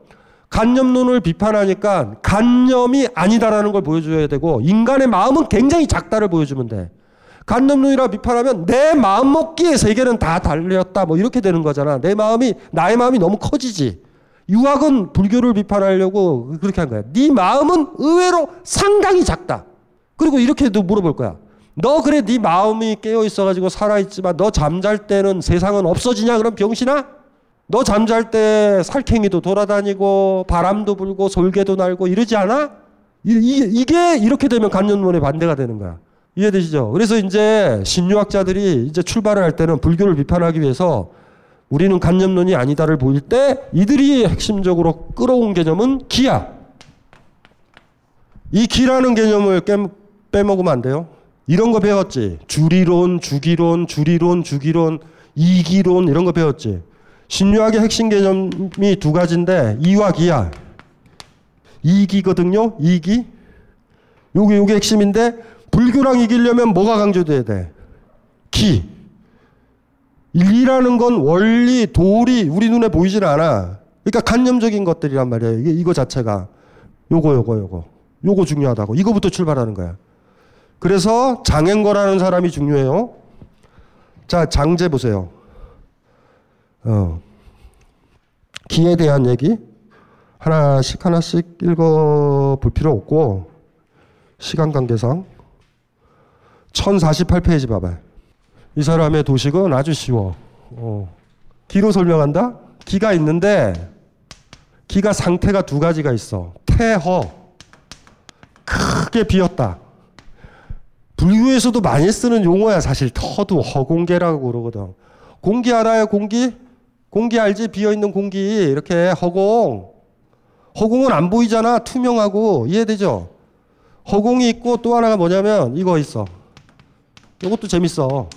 간념론을 비판하니까 간념이 아니다라는 걸 보여줘야 되고 인간의 마음은 굉장히 작다를 보여주면 돼. 간념론이라 비판하면 내 마음 먹기에 세계는 다 달렸다 뭐 이렇게 되는 거잖아. 내 마음이 나의 마음이 너무 커지지. 유학은 불교를 비판하려고 그렇게 한 거야. 네 마음은 의외로 상당히 작다. 그리고 이렇게도 물어볼 거야. 너 그래 네 마음이 깨어 있어가지고 살아있지만 너 잠잘 때는 세상은 없어지냐 그럼 병신아? 너 잠잘 때 살쾡이도 돌아다니고 바람도 불고 솔개도 날고 이러지 않아? 이, 이게 이렇게 되면 간념론의 반대가 되는 거야. 이해되시죠? 그래서 이제 신유학자들이 이제 출발을 할 때는 불교를 비판하기 위해서 우리는 간념론이 아니다를 보일 때 이들이 핵심적으로 끌어온 개념은 기야. 이 기라는 개념을 빼먹으면 안 돼요. 이런 거 배웠지. 주리론, 주기론, 주리론, 주기론, 이기론 이런 거 배웠지. 신유학의 핵심 개념이 두 가지인데 이와 기야. 이기거든요. 이기. 요게 요게 핵심인데 불교랑 이기려면 뭐가 강조돼야 돼? 기. 이라는 건 원리, 도리 우리 눈에 보이질 않아. 그러니까 간념적인 것들이란 말이에요. 이게 이거 자체가 요거 요거 요거 요거 중요하다고. 이거부터 출발하는 거야. 그래서 장행거라는 사람이 중요해요. 자, 장제 보세요. 어. 기에 대한 얘기 하나씩 하나씩 읽어 볼 필요 없고 시간 관계상 1048페이지 봐봐요. 이 사람의 도식은 아주 쉬워. 어. 기로 설명한다? 기가 있는데 기가 상태가 두 가지가 있어. 태허. 크게 비었다. 불교에서도 많이 쓰는 용어야 사실 터도 허공계라고 그러거든. 공기 알아요 공기? 공기 알지? 비어있는 공기 이렇게 허공. 허공은 안 보이잖아 투명하고 이해되죠? 허공이 있고 또 하나가 뭐냐면 이거 있어. 이것도 재밌어.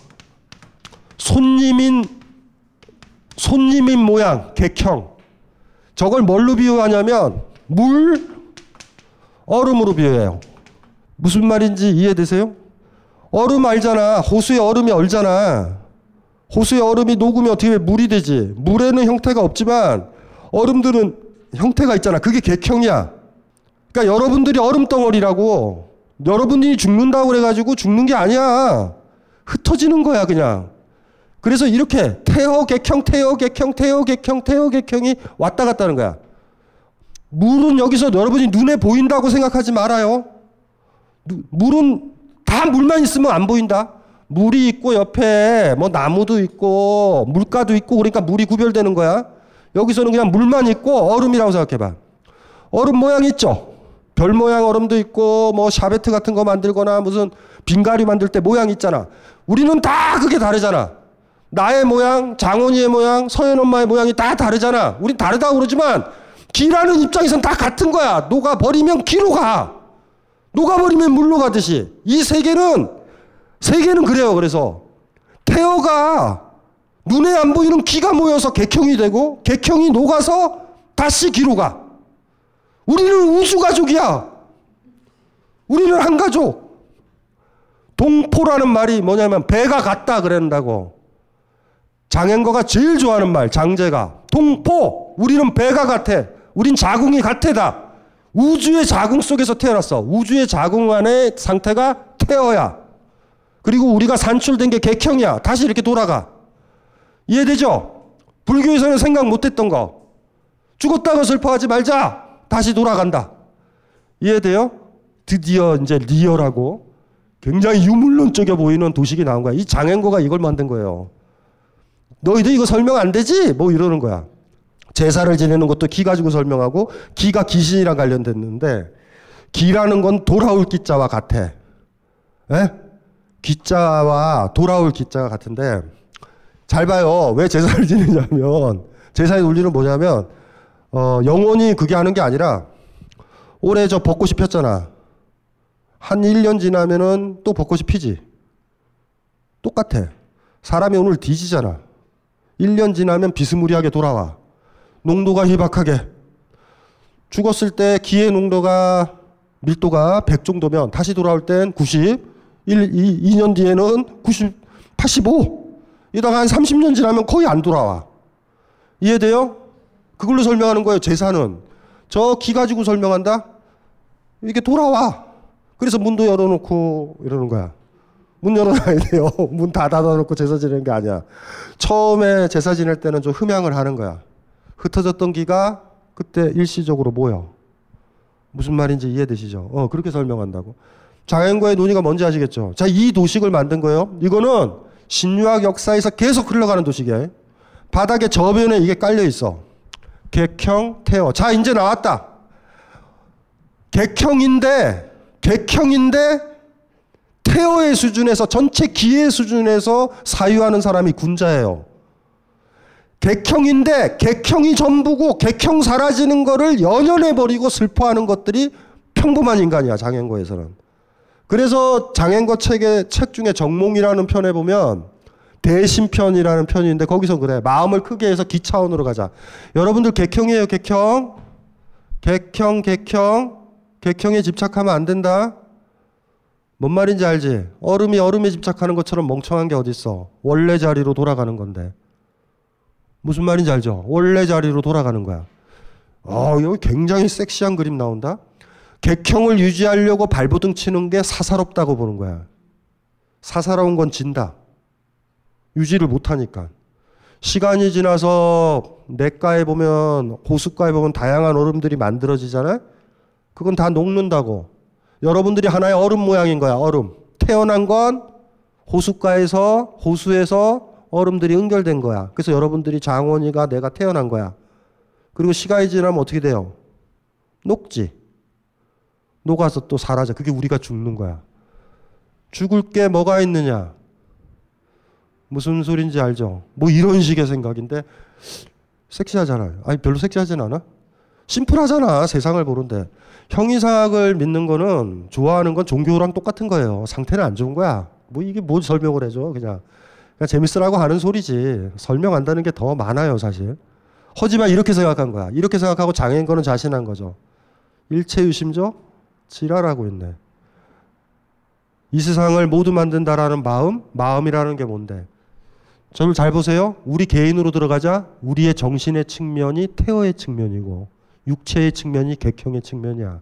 손님인 손님인 모양 객형. 저걸 뭘로 비유하냐면 물 얼음으로 비유해요. 무슨 말인지 이해되세요? 얼음 알잖아. 호수에 얼음이 얼잖아. 호수에 얼음이 녹으면 어떻게 물이 되지? 물에는 형태가 없지만 얼음들은 형태가 있잖아. 그게 객형이야. 그러니까 여러분들이 얼음 덩어리라고 여러분들이 죽는다고 그래가지고 죽는 게 아니야. 흩어지는 거야 그냥. 그래서 이렇게 태허 객형, 태허 객형, 태허 객형, 태허 객형이 왔다 갔다 하는 거야. 물은 여기서 여러분이 눈에 보인다고 생각하지 말아요. 물은 다 물만 있으면 안 보인다. 물이 있고 옆에 뭐 나무도 있고 물가도 있고 그러니까 물이 구별되는 거야. 여기서는 그냥 물만 있고 얼음이라고 생각해봐. 얼음 모양 있죠. 별 모양 얼음도 있고 뭐 샤베트 같은 거 만들거나 무슨 빙가리 만들 때 모양 있잖아. 우리는 다 그게 다르잖아. 나의 모양, 장원이의 모양, 서현 엄마의 모양이 다 다르잖아. 우린 다르다고 그러지만 기라는 입장에선 다 같은 거야. 녹아 버리면 기로 가. 녹아 버리면 물로 가듯이. 이 세계는, 세계는 그래요. 그래서 태어가 눈에 안 보이는 기가 모여서 객형이 되고 객형이 녹아서 다시 기로 가. 우리는 우주 가족이야. 우리는 한 가족. 동포라는 말이 뭐냐면 배가 같다 그랬다고. 장행거가 제일 좋아하는 말, 장제가. 동포! 우리는 배가 같아. 우린 자궁이 같애다. 우주의 자궁 속에서 태어났어. 우주의 자궁 안의 상태가 태어야. 그리고 우리가 산출된 게 객형이야. 다시 이렇게 돌아가. 이해되죠? 불교에서는 생각 못했던 거. 죽었다고 슬퍼하지 말자. 다시 돌아간다. 이해돼요? 드디어 이제 리얼하고 굉장히 유물론적이어 보이는 도식이 나온 거야. 이 장행거가 이걸 만든 거예요. 너희들 이거 설명 안 되지? 뭐 이러는 거야. 제사를 지내는 것도 기 가지고 설명하고 기가 귀신이랑 관련됐는데 기라는 건 돌아올 기자와 같아. 에? 예? 기자와 돌아올 기자가 같은데 잘 봐요. 왜 제사를 지내냐면 제사의 논리는 뭐냐면 어, 영원히 그게 하는 게 아니라 올해 저 벚꽃이 폈잖아. 한 1년 지나면은 또 벚꽃이 피지. 똑같아. 사람이 오늘 뒤지잖아. 1년 지나면 비스무리하게 돌아와. 농도가 희박하게. 죽었을 때 기의 농도가 밀도가 100 정도면 다시 돌아올 땐 90, 1, 2, 2년 뒤에는 90, 85. 이다가 한 30년 지나면 거의 안 돌아와. 이해돼요? 그걸로 설명하는 거예요, 제사는. 저 기 가지고 설명한다? 이게 돌아와. 그래서 문도 열어놓고 이러는 거야. 문 열어놔야 돼요. 문 다 닫아놓고 제사 지내는 게 아니야. 처음에 제사 지낼 때는 좀 흠양을 하는 거야. 흩어졌던 기가 그때 일시적으로 모여. 무슨 말인지 이해되시죠? 어, 그렇게 설명한다고. 장애인과의 논의가 뭔지 아시겠죠? 자, 이 도식을 만든 거예요. 이거는 신유학 역사에서 계속 흘러가는 도식이에요. 바닥에 저변에 이게 깔려 있어. 객형, 태어. 자, 이제 나왔다. 객형인데, 객형인데, 태어의 수준에서 전체 기의 수준에서 사유하는 사람이 군자예요. 객형인데 객형이 전부고 객형 사라지는 거를 연연해 버리고 슬퍼하는 것들이 평범한 인간이야 장행고에서는. 그래서 장행거 책의 책 중에 정몽이라는 편에 보면 대신편이라는 편이 있는데 거기서 그래. 마음을 크게 해서 기차원으로 가자. 여러분들 객형이에요, 객형. 객형, 객형. 객형에 집착하면 안 된다. 뭔 말인지 알지? 얼음이 얼음에 집착하는 것처럼 멍청한 게 어딨어. 원래 자리로 돌아가는 건데. 무슨 말인지 알죠? 원래 자리로 돌아가는 거야. 어, 여기 굉장히 섹시한 그림 나온다. 객형을 유지하려고 발버둥 치는 게 사사롭다고 보는 거야. 사사로운 건 진다. 유지를 못하니까. 시간이 지나서 냇가에 보면 호숫가에 보면 다양한 얼음들이 만들어지잖아요. 그건 다 녹는다고. 여러분들이 하나의 얼음 모양인 거야. 얼음. 태어난 건 호숫가에서 호수에서 얼음들이 응결된 거야. 그래서 여러분들이 장원이가 내가 태어난 거야. 그리고 시간이 지나면 어떻게 돼요? 녹지. 녹아서 또 사라져. 그게 우리가 죽는 거야. 죽을 게 뭐가 있느냐? 무슨 소린지 알죠? 뭐 이런 식의 생각인데 섹시하잖아요. 아니 별로 섹시하진 않아? 심플하잖아. 세상을 보는데. 형이상학을 믿는 거는 좋아하는 건 종교랑 똑같은 거예요. 상태는 안 좋은 거야. 뭐 이게 뭐 설명을 해줘. 그냥. 그냥 재밌으라고 하는 소리지. 설명한다는 게 더 많아요, 사실. 하지만 이렇게 생각한 거야. 이렇게 생각하고 장애인 거는 자신한 거죠. 일체유심죠? 지랄하고 있네. 이 세상을 모두 만든다라는 마음, 마음이라는 게 뭔데? 저를 잘 보세요. 우리 개인으로 들어가자. 우리의 정신의 측면이 태어의 측면이고 육체의 측면이 객형의 측면이야.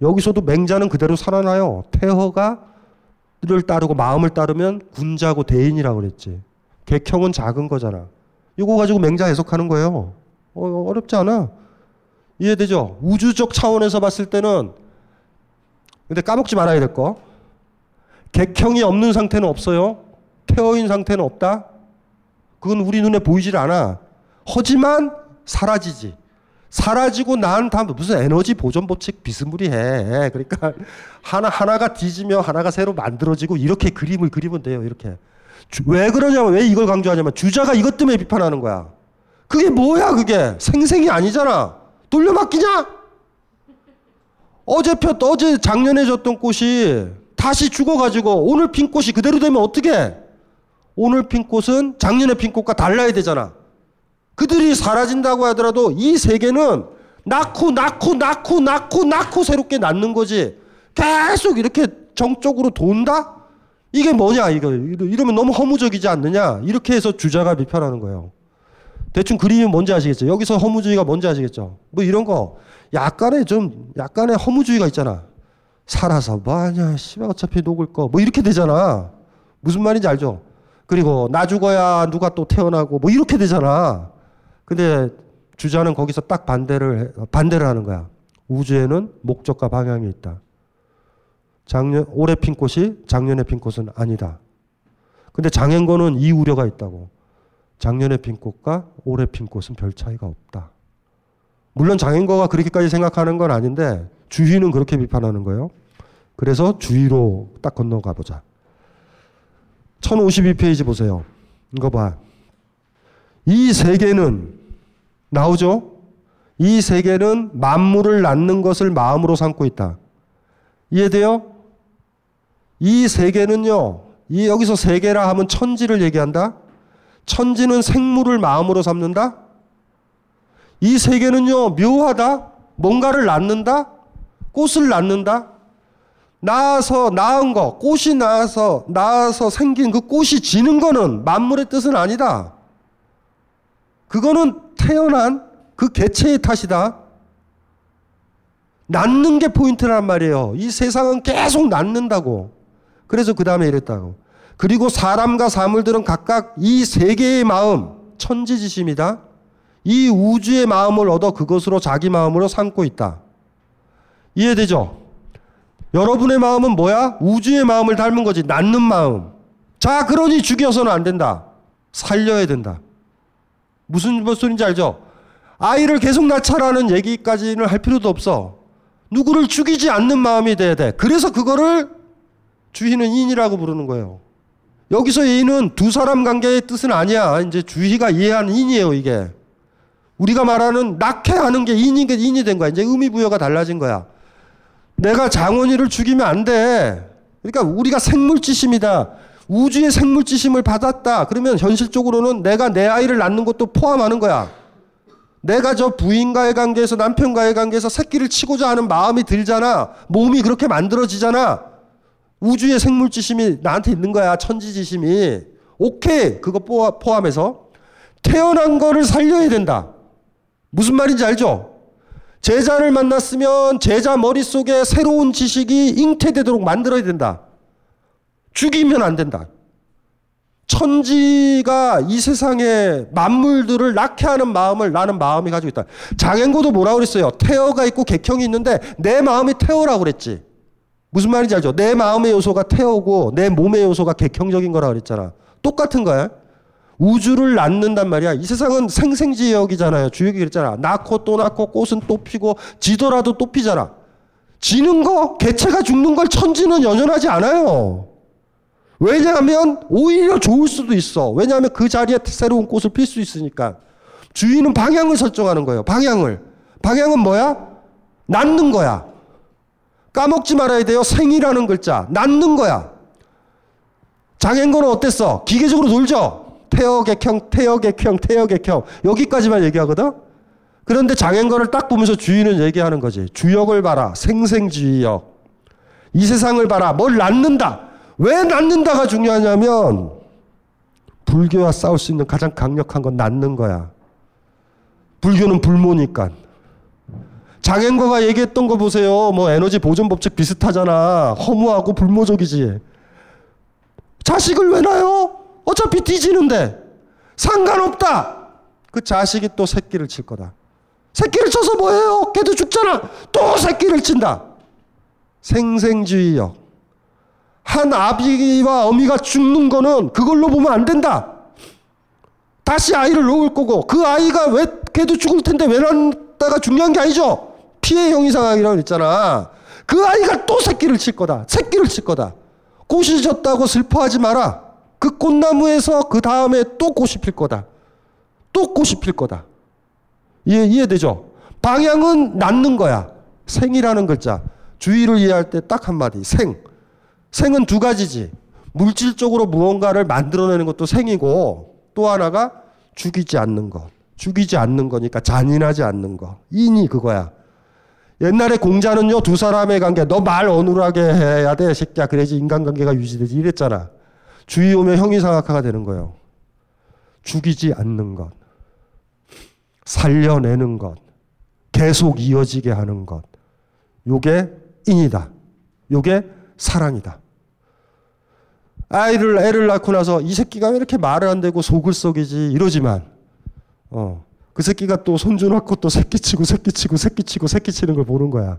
여기서도 맹자는 그대로 살아나요. 태허가 를 따르고 마음을 따르면 군자고 대인이라고 그랬지. 객형은 작은 거잖아. 이거 가지고 맹자 해석하는 거예요. 어, 어렵지 않아. 이해되죠? 우주적 차원에서 봤을 때는 근데 까먹지 말아야 될 거. 객형이 없는 상태는 없어요. 태어인 상태는 없다. 그건 우리 눈에 보이질 않아. 하지만 사라지지. 사라지고 난 다음 무슨 에너지 보존 법칙 비스무리해. 그러니까 하나 하나가 뒤지며 하나가 새로 만들어지고 이렇게 그림을 그리면 돼요. 이렇게. 주, 왜 그러냐면 왜 이걸 강조하냐면 주자가 이것 때문에 비판하는 거야. 그게 뭐야 그게 생생이 아니잖아. 돌려막기냐? 어제 폈 어제 작년에 졌던 꽃이 다시 죽어가지고 오늘 핀 꽃이 그대로 되면 어떻게? 오늘 핀 꽃은 작년에 핀 꽃과 달라야 되잖아. 그들이 사라진다고 하더라도 이 세계는 낳고 낳고 낳고 낳고 낳고 새롭게 낳는 거지. 계속 이렇게 정적으로 돈다? 이게 뭐냐 이거 이러면 너무 허무적이지 않느냐 이렇게 해서 주자가 비판하는 거예요. 대충 그림이 뭔지 아시겠죠? 여기서 허무주의가 뭔지 아시겠죠? 뭐 이런 거 약간의 좀 약간의 허무주의가 있잖아. 살아서 뭐하냐 씨발 어차피 녹을 거 뭐 이렇게 되잖아. 무슨 말인지 알죠? 그리고 나 죽어야 누가 또 태어나고 뭐 이렇게 되잖아. 근데 주자는 거기서 딱 반대를 반대를 하는 거야. 우주에는 목적과 방향이 있다. 작년 올해 핀 꽃이 작년에 핀 꽃은 아니다. 근데 장행거는 이 우려가 있다고. 작년에 핀 꽃과 올해 핀 꽃은 별 차이가 없다. 물론 장행거가 그렇게까지 생각하는 건 아닌데 주희는 그렇게 비판하는 거예요. 그래서 주의로 딱 건너가 보자. 1052페이지 보세요. 이거 봐. 이 세계는 나오죠? 이 세계는 만물을 낳는 것을 마음으로 삼고 있다. 이해돼요? 이 세계는요, 이 여기서 세계라 하면 천지를 얘기한다? 천지는 생물을 마음으로 삼는다? 이 세계는요, 묘하다? 뭔가를 낳는다? 꽃을 낳는다? 나아서 낳은 거, 꽃이 나아서, 나아서 생긴 그 꽃이 지는 거는 만물의 뜻은 아니다. 그거는 태어난 그 개체의 탓이다. 낳는 게 포인트란 말이에요. 이 세상은 계속 낳는다고. 그래서 그 다음에 이랬다고. 그리고 사람과 사물들은 각각 이 세계의 마음, 천지지심이다. 이 우주의 마음을 얻어 그것으로 자기 마음으로 삼고 있다. 이해되죠? 여러분의 마음은 뭐야? 우주의 마음을 닮은 거지. 낳는 마음. 자, 그러니 죽여서는 안 된다. 살려야 된다. 무슨 소리인지 알죠? 아이를 계속 낳자라는 얘기까지는 할 필요도 없어. 누구를 죽이지 않는 마음이 돼야 돼. 그래서 그거를 주희는 인이라고 부르는 거예요. 여기서 인은 두 사람 관계의 뜻은 아니야. 이제 주희가 이해하는 인이에요, 이게. 우리가 말하는 낳게 하는 게 인이, 인이 된 거야. 이제 의미 부여가 달라진 거야. 내가 장원이를 죽이면 안 돼. 그러니까 우리가 생물지심이다. 우주의 생물지심을 받았다. 그러면 현실적으로는 내가 내 아이를 낳는 것도 포함하는 거야. 내가 저 부인과의 관계에서 남편과의 관계에서 새끼를 치고자 하는 마음이 들잖아. 몸이 그렇게 만들어지잖아. 우주의 생물지심이 나한테 있는 거야. 천지지심이. 오케이. 그거 포함해서. 태어난 거를 살려야 된다. 무슨 말인지 알죠? 제자를 만났으면 제자 머릿속에 새로운 지식이 잉태되도록 만들어야 된다. 죽이면 안 된다. 천지가 이 세상의 만물들을 낳게 하는 마음을 나는 마음이 가지고 있다. 장횡거도 뭐라고 그랬어요? 태허가 있고 객형이 있는데 내 마음이 태허라고 그랬지. 무슨 말인지 알죠? 내 마음의 요소가 태허고 내 몸의 요소가 객형적인 거라 그랬잖아. 똑같은 거야. 우주를 낳는단 말이야. 이 세상은 생생지위역이잖아요. 주역이 그랬잖아. 낳고 또 낳고 꽃은 또 피고 지더라도 또 피잖아. 지는 거, 개체가 죽는 걸 천지는 연연하지 않아요. 왜냐하면 오히려 좋을 수도 있어. 왜냐하면 그 자리에 새로운 꽃을 필 수 있으니까. 주인은 방향을 설정하는 거예요. 방향을. 방향은 뭐야? 낳는 거야. 까먹지 말아야 돼요. 생이라는 글자. 낳는 거야. 장행거는 어땠어? 기계적으로 놀죠? 태어객형, 태어객형, 태어객형. 여기까지만 얘기하거든? 그런데 장행거를 딱 보면서 주인은 얘기하는 거지. 주역을 봐라. 생생주의역. 이 세상을 봐라. 뭘 낳는다. 왜 낳는다가 중요하냐면 불교와 싸울 수 있는 가장 강력한 건 낳는 거야. 불교는 불모니까. 장행거가 얘기했던 거 보세요. 뭐 에너지 보존 법칙 비슷하잖아. 허무하고 불모적이지. 자식을 왜 낳아요? 어차피 뒤지는데 상관없다. 그 자식이 또 새끼를 칠 거다. 새끼를 쳐서 뭐해요? 걔도 죽잖아. 또 새끼를 친다. 생생주의요. 한 아비와 어미가 죽는 거는 그걸로 보면 안 된다. 다시 아이를 놓을 거고 그 아이가 왜 걔도 죽을 텐데 왜 낳다가 중요한 게 아니죠. 피해 형이상학이라고 그랬잖아. 그 아이가 또 새끼를 칠 거다. 새끼를 칠 거다. 꽃이 졌다고 슬퍼하지 마라. 그 꽃나무에서 그 다음에 또 꽃이 필 거다. 또 꽃이 필 거다. 이해, 이해되죠? 방향은 낳는 거야. 생이라는 글자. 주의를 이해할 때 딱 한마디. 생. 생은 두 가지지. 물질적으로 무언가를 만들어내는 것도 생이고 또 하나가 죽이지 않는 것. 죽이지 않는 거니까 잔인하지 않는 거. 인이 그거야. 옛날에 공자는요, 두 사람의 관계, 너 말 어눌하게 해야 돼, 새끼야. 그래야지 인간관계가 유지되지. 이랬잖아. 주의 오면 형이상학화가 되는 거예요. 죽이지 않는 것. 살려내는 것. 계속 이어지게 하는 것. 요게 인이다. 요게 사랑이다. 아이를, 애를 낳고 나서 이 새끼가 왜 이렇게 말을 안 되고 속을 썩이지 이러지만, 어, 그 새끼가 또 손주 낳고 또 새끼치고 새끼치고 새끼치고 새끼치는 걸 보는 거야.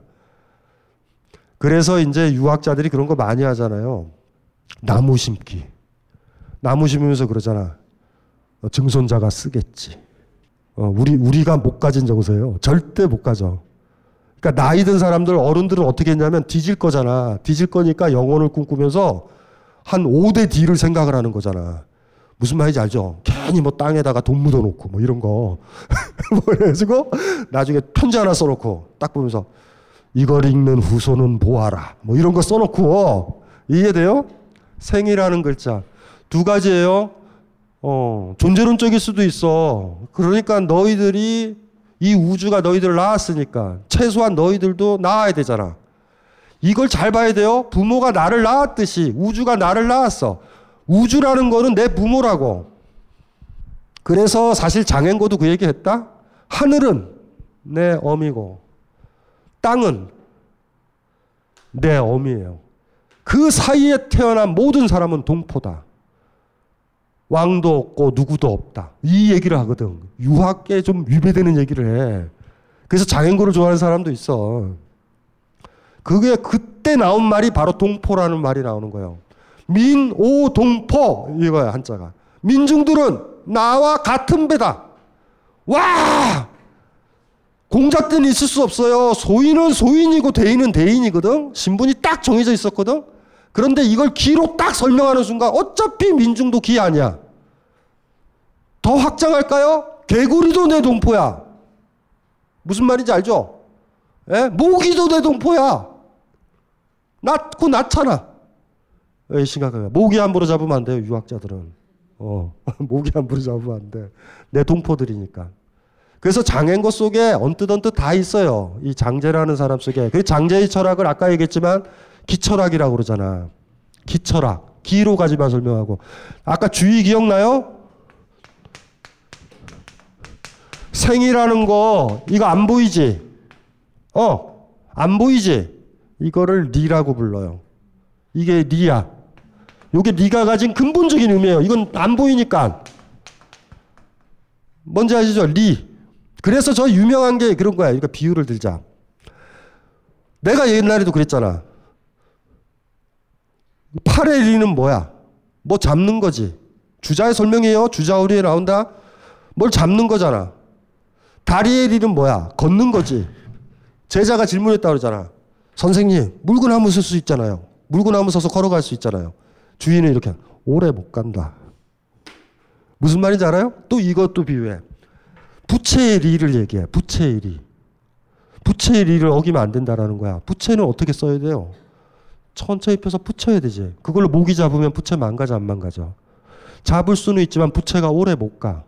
그래서 이제 유학자들이 그런 거 많이 하잖아요. 나무 심기. 나무 심으면서 그러잖아. 어, 증손자가 쓰겠지. 어, 우리, 우리가 못 가진 정서예요. 절대 못 가져. 그러니까 나이 든 사람들, 어른들은 어떻게 했냐면 뒤질 거잖아. 뒤질 거니까 영혼을 꿈꾸면서 한 5대 D를 생각을 하는 거잖아. 무슨 말인지 알죠? 괜히 뭐 땅에다가 돈 묻어놓고 뭐 이런 거. 뭐 그래가지고 나중에 편지 하나 써놓고 딱 보면서 이걸 읽는 후손은 보아라. 뭐 이런 거 써놓고 이해돼요? 생이라는 글자. 두 가지예요. 어, 존재론적일 수도 있어. 그러니까 너희들이 이 우주가 너희들을 낳았으니까 최소한 너희들도 낳아야 되잖아. 이걸 잘 봐야 돼요. 부모가 나를 낳았듯이 우주가 나를 낳았어. 우주라는 거는 내 부모라고. 그래서 사실 장행고도 그 얘기 했다. 하늘은 내 어미고 땅은 내 어미예요. 그 사이에 태어난 모든 사람은 동포다. 왕도 없고 누구도 없다. 이 얘기를 하거든. 유학계 좀 위배되는 얘기를 해. 그래서 장행고를 좋아하는 사람도 있어. 그게 그때 나온 말이 바로 동포라는 말이 나오는 거예요. 민오 동포 이거야 한자가. 민중들은 나와 같은 배다. 와! 공작대는 있을 수 없어요. 소인은 소인이고 대인은 대인이거든. 신분이 딱 정해져 있었거든. 그런데 이걸 기로 딱 설명하는 순간 어차피 민중도 기 아니야. 더 확장할까요? 개구리도 내 동포야. 무슨 말인지 알죠? 예? 모기도 내 동포야. 낳고 낳잖아. 예, 심각하게. 모기 함부로 잡으면 안 돼요, 유학자들은. 어, 모기 함부로 잡으면 안 돼. 내 동포들이니까. 그래서 장애인 것 속에 언뜻언뜻 다 있어요. 이 장제라는 사람 속에. 그 장제의 철학을 아까 얘기했지만 기철학이라고 그러잖아. 기철학. 기로 가지만 설명하고. 아까 주의 기억나요? 생이라는 거 이거 안 보이지? 어, 안 보이지? 이거를 리라고 불러요. 이게 리야. 이게 리가 가진 근본적인 의미예요. 이건 안 보이니까. 뭔지 아시죠? 리. 그래서 저 유명한 게 그런 거야. 그러니까 비유를 들자. 내가 옛날에도 그랬잖아. 팔의 리는 뭐야? 뭐 잡는 거지. 주자의 설명이에요. 주자우리에 나온다. 뭘 잡는 거잖아. 다리의 리는 뭐야? 걷는 거지. 제자가 질문했다 그러잖아. 선생님, 물구나무 쓸 수 있잖아요. 물구나무 서서 걸어갈 수 있잖아요. 주인은 이렇게 오래 못 간다. 무슨 말인지 알아요? 또 이것도 비유해. 부채의 리를 얘기해. 부채의 리. 부채의 리를 어기면 안 된다라는 거야. 부채는 어떻게 써야 돼요? 천천히 펴서 붙여야 되지. 그걸로 모기 잡으면 부채 망가져 안 망가져. 잡을 수는 있지만 부채가 오래 못 가.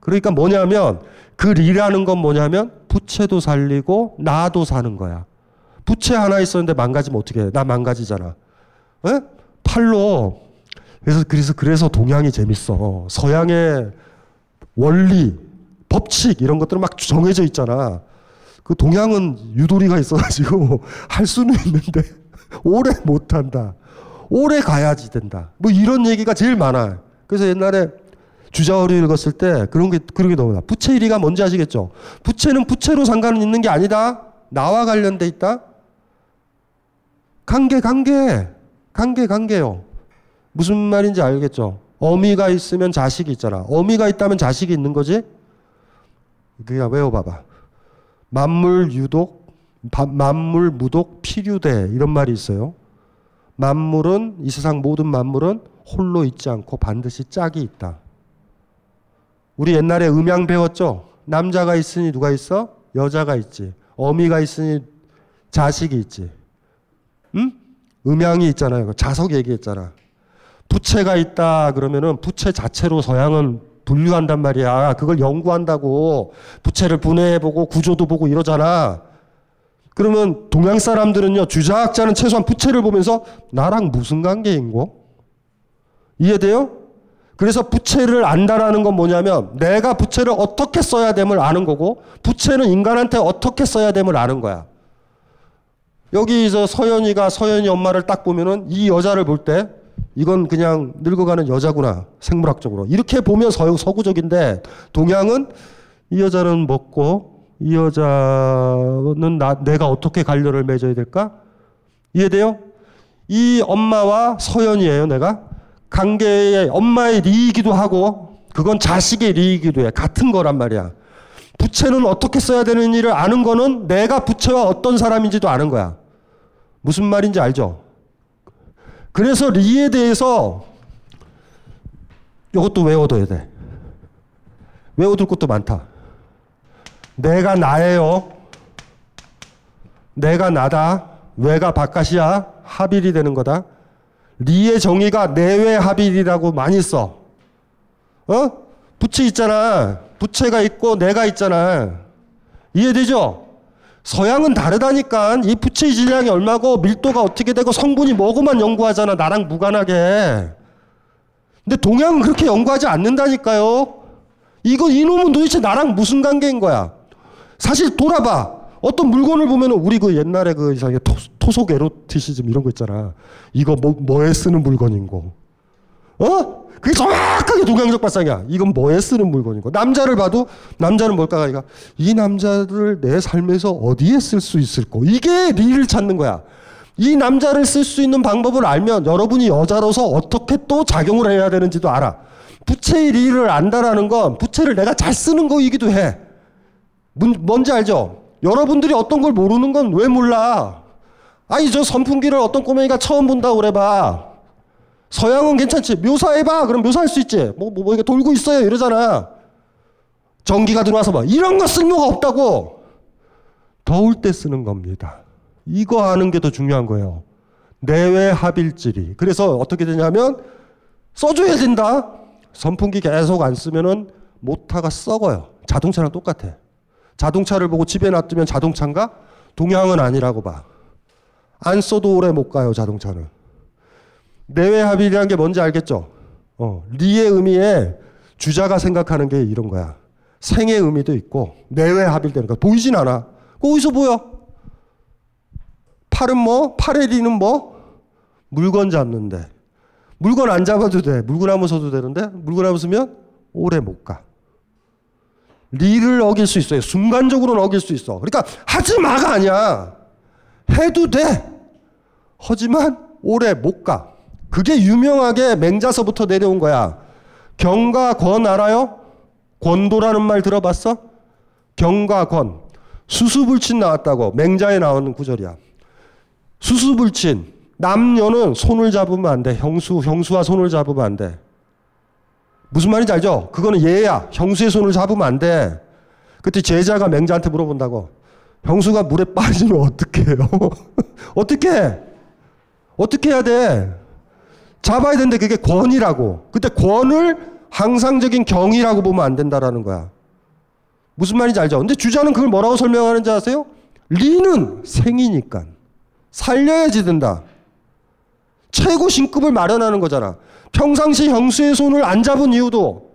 그러니까 뭐냐면 그 리라는 건 뭐냐면 부채도 살리고 나도 사는 거야. 부채 하나 있었는데 망가지면 어떻게 해? 나 망가지잖아. 에? 팔로 그래서 그래서 그래서 동양이 재밌어. 서양의 원리, 법칙 이런 것들은 막 정해져 있잖아. 그 동양은 유도리가 있어가지고 할 수는 있는데 오래 못 한다. 오래 가야지 된다. 뭐 이런 얘기가 제일 많아. 그래서 옛날에 주자어리 읽었을 때 그런 게 그런 게 너무 나. 부채 일이가 뭔지 아시겠죠? 부채는 부채로 상관 있는 게 아니다. 나와 관련돼 있다. 관계 관계 관계 관계요. 무슨 말인지 알겠죠? 어미가 있으면 자식이 있잖아. 어미가 있다면 자식이 있는 거지? 그냥 외워봐봐. 만물 유독, 만물 무독 필유대 이런 말이 있어요. 만물은 이 세상 모든 만물은 홀로 있지 않고 반드시 짝이 있다. 우리 옛날에 음양 배웠죠? 남자가 있으니 누가 있어? 여자가 있지. 어미가 있으니 자식이 있지. 응? 음양이 있잖아요. 자석 얘기했잖아. 부채가 있다 그러면은 부채 자체로 서양은 분류한단 말이야. 그걸 연구한다고 부채를 분해해보고 구조도 보고 이러잖아. 그러면 동양 사람들은요 주자학자는 최소한 부채를 보면서 나랑 무슨 관계인고? 이해돼요? 그래서 부채를 안다라는 건 뭐냐면 내가 부채를 어떻게 써야 됨을 아는 거고 부채는 인간한테 어떻게 써야 됨을 아는 거야. 여기 저 서연이가 서연이 엄마를 딱 보면은 이 여자를 볼 때 이건 그냥 늙어가는 여자구나 생물학적으로. 이렇게 보면 서, 서구적인데 동양은 이 여자는 먹고 이 여자는 나, 내가 어떻게 관련을 맺어야 될까? 이해돼요? 이 엄마와 서연이에요 내가. 관계의 엄마의 리이기도 하고 그건 자식의 리이기도 해. 같은 거란 말이야 부채는 어떻게 써야 되는 일을 아는 거는 내가 부채와 어떤 사람인지도 아는 거야 무슨 말인지 알죠? 그래서 리에 대해서 이것도 외워둬야 돼. 외워둘 것도 많다. 내가 나예요. 내가 나다. 외가 바깥이야. 합일이 되는 거다. 리의 정의가 내외 합일이라고 많이 써. 어? 부채 있잖아. 부채가 있고 내가 있잖아. 이해되죠? 서양은 다르다니까. 이 부채 질량이 얼마고 밀도가 어떻게 되고 성분이 뭐고만 연구하잖아. 나랑 무관하게. 근데 동양은 그렇게 연구하지 않는다니까요. 이거 이놈은 도대체 나랑 무슨 관계인 거야? 사실 돌아봐. 어떤 물건을 보면 우리 그 옛날에 그 이상하게 토, 속 에로티시즘 이런 거 있잖아. 이거 뭐, 뭐에 쓰는 물건인고. 어? 그게 정확하게 동양적 발상이야. 이건 뭐에 쓰는 물건이고. 남자를 봐도 남자는 뭘까? 그러니까 이 남자를 내 삶에서 어디에 쓸 수 있을까? 이게 리를 찾는 거야. 이 남자를 쓸 수 있는 방법을 알면 여러분이 여자로서 어떻게 또 작용을 해야 되는지도 알아. 부채의 리를 안다라는 건 부채를 내가 잘 쓰는 거이기도 해. 뭔지 알죠? 여러분들이 어떤 걸 모르는 건 왜 몰라? 아니, 저 선풍기를 어떤 꼬맹이가 처음 본다고 그래봐. 서양은 괜찮지. 묘사해봐. 그럼 묘사할 수 있지. 뭐, 뭐, 뭐, 이게 돌고 있어요. 이러잖아. 전기가 들어와서 봐. 이런 거 쓸모가 없다고. 더울 때 쓰는 겁니다. 이거 하는 게 더 중요한 거예요. 내외 합일질이. 그래서 어떻게 되냐면 써줘야 된다. 선풍기 계속 안 쓰면은 모타가 썩어요. 자동차랑 똑같아. 자동차를 보고 집에 놔두면 자동차인가? 동양은 아니라고 봐. 안 써도 오래 못 가요, 자동차는. 내외 합일이라는 게 뭔지 알겠죠? 어, 리의 의미에 주자가 생각하는 게 이런 거야. 생의 의미도 있고 내외 합일되는 거 보이진 않아. 그 어디서 보여? 팔은 뭐? 팔의 리는 뭐? 물건 잡는데. 물건 안 잡아도 돼. 물구나무 서도 되는데 물구나무 서면 오래 못 가. 리를 어길 수 있어요. 순간적으로는 어길 수 있어. 그러니까 하지 마가 아니야. 해도 돼. 하지만 오래 못 가. 그게 유명하게 맹자서부터 내려온 거야. 경과 권 알아요? 권도라는 말 들어봤어? 경과 권. 수수불친 나왔다고 맹자에 나오는 구절이야. 수수불친. 남녀는 손을 잡으면 안 돼. 형수, 형수와 손을 잡으면 안 돼. 무슨 말인지 알죠? 그거는 예야. 형수의 손을 잡으면 안 돼. 그때 제자가 맹자한테 물어본다고. 형수가 물에 빠지면 어떻게 해요? 어떻게 해? 어떻게 해야 돼? 잡아야 되는데 그게 권이라고. 그때 권을 항상적인 경이라고 보면 안 된다라는 거야. 무슨 말인지 알죠? 근데 주자는 그걸 뭐라고 설명하는지 아세요? 리는 생이니까. 살려야지 된다. 최고 신급을 마련하는 거잖아. 평상시 형수의 손을 안 잡은 이유도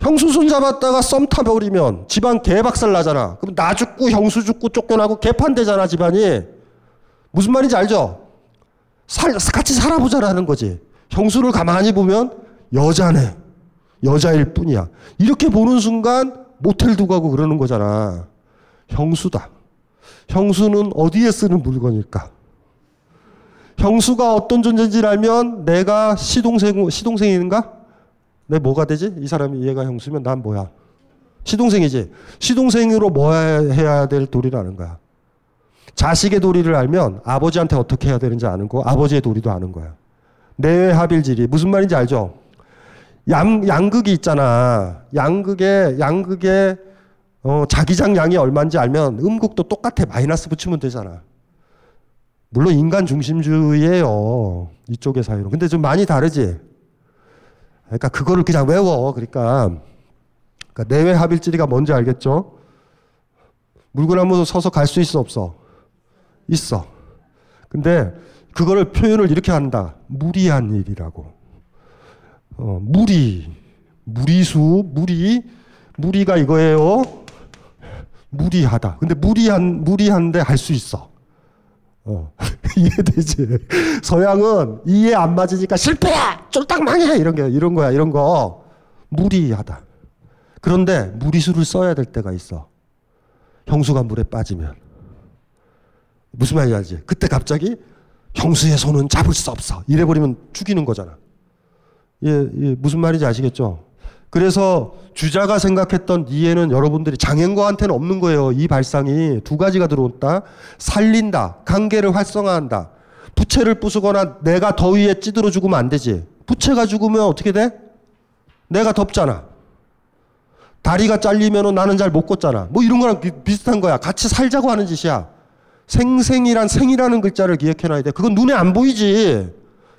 형수 손 잡았다가 썸 타버리면 집안 개박살 나잖아. 그럼 나 죽고 형수 죽고 쫓겨나고 개판되잖아 집안이. 무슨 말인지 알죠? 살, 같이 살아보자라는 거지. 형수를 가만히 보면 여자네. 여자일 뿐이야. 이렇게 보는 순간 모텔 두고 가고 그러는 거잖아. 형수다. 형수는 어디에 쓰는 물건일까? 형수가 어떤 존재인지를 알면 내가 시동생, 시동생인가? 내 뭐가 되지? 이 사람이 얘가 형수면 난 뭐야? 시동생이지. 시동생으로 뭐 해야 될 도리를 는 거야. 자식의 도리를 알면 아버지한테 어떻게 해야 되는지 아는 거, 아버지의 도리도 아는 거야. 내외 합일질이 무슨 말인지 알죠? 양, 양극이 있잖아. 양극에, 양극에, 어, 자기장 양이 얼마인지 알면 음극도 똑같아. 마이너스 붙이면 되잖아. 물론 인간 중심주의예요. 이쪽의 사유로. 근데 좀 많이 다르지? 그러니까 그거를 그냥 외워. 그러니까, 그러니까 내외 합일지리가 뭔지 알겠죠? 물구나무 서서 갈 수 있어 없어? 있어. 근데 그거를 표현을 이렇게 한다. 무리한 일이라고. 어, 무리. 무리수, 무리. 무리가 이거예요. 무리하다. 근데 무리한, 무리한데 할 수 있어. 어. 이해되지? 서양은 이해 안 맞으니까 실패야! 쫄딱 망해! 이런 게, 이런 거야, 이런 거. 무리하다. 그런데 무리수를 써야 될 때가 있어. 형수가 물에 빠지면. 무슨 말인지 알지? 그때 갑자기 형수의 손은 잡을 수 없어. 이래버리면 죽이는 거잖아. 예, 예, 무슨 말인지 아시겠죠? 그래서 주자가 생각했던 이해는 여러분들이 장행거한테는 없는 거예요. 이 발상이 두 가지가 들어온다. 살린다. 관계를 활성화한다. 부채를 부수거나 내가 더위에 찌들어 죽으면 안 되지. 부채가 죽으면 어떻게 돼? 내가 덥잖아. 다리가 잘리면 나는 잘 못 걷잖아. 뭐 이런 거랑 비슷한 거야. 같이 살자고 하는 짓이야. 생생이란 생이라는 글자를 기억해놔야 돼. 그건 눈에 안 보이지.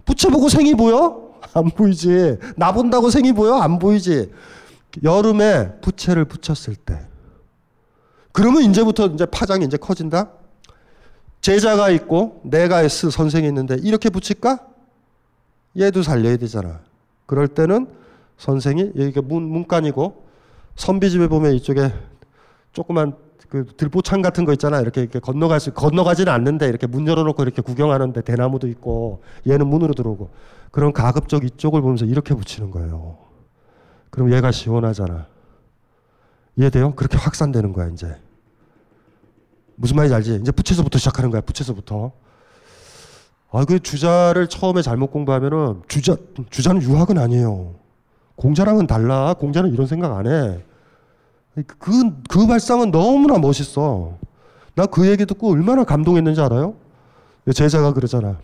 부채 보고 생이 보여? 안 보이지. 나 본다고 생이 보여? 안 보이지. 여름에 부채를 붙였을 때. 그러면 이제부터 이제 파장이 이제 커진다? 제자가 있고 내가 S 선생이 있는데 이렇게 붙일까? 얘도 살려야 되잖아. 그럴 때는 선생이 여기가 문, 문간이고 선비집에 보면 이쪽에 조그만 그 들보창 같은 거 있잖아. 이렇게, 이렇게 건너갈 수, 건너가지는 않는데 이렇게 문 열어놓고 이렇게 구경하는데 대나무도 있고 얘는 문으로 들어오고 그럼 가급적 이쪽을 보면서 이렇게 붙이는 거예요. 그럼 얘가 시원하잖아. 이해돼요? 그렇게 확산되는 거야, 이제. 무슨 말인지 알지? 이제 부채서부터 시작하는 거야, 부채서부터. 아, 그 주자를 처음에 잘못 공부하면은 주자, 주자는 유학은 아니에요. 공자랑은 달라. 공자는 이런 생각 안 해. 그, 그 발상은 너무나 멋있어. 나 그 얘기 듣고 얼마나 감동했는지 알아요? 제자가 그러잖아.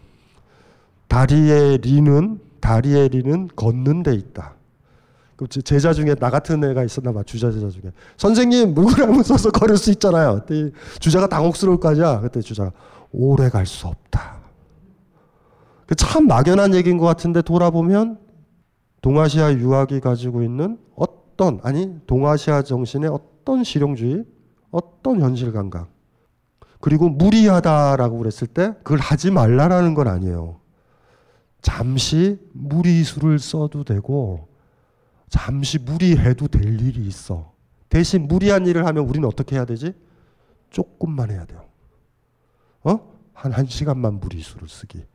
다리의 리는 다리의 리는 걷는 데 있다. 그 제자 중에 나 같은 애가 있었나 봐 주자 제자 중에 선생님 물구나무 써서 걸을 수 있잖아요. 주자가 당혹스러울 거 아니야 그때 주자가 오래 갈 수 없다. 그참 막연한 얘기인 것 같은데 돌아보면 동아시아 유학이 가지고 있는 어떤 아니 동아시아 정신의 어떤 실용주의, 어떤 현실 감각, 그리고 무리하다라고 그랬을 때 그걸 하지 말라라는 건 아니에요. 잠시 무리수를 써도 되고 잠시 무리해도 될 일이 있어. 대신 무리한 일을 하면 우리는 어떻게 해야 되지? 조금만 해야 돼요. 어? 한 1시간만 무리수를 쓰기.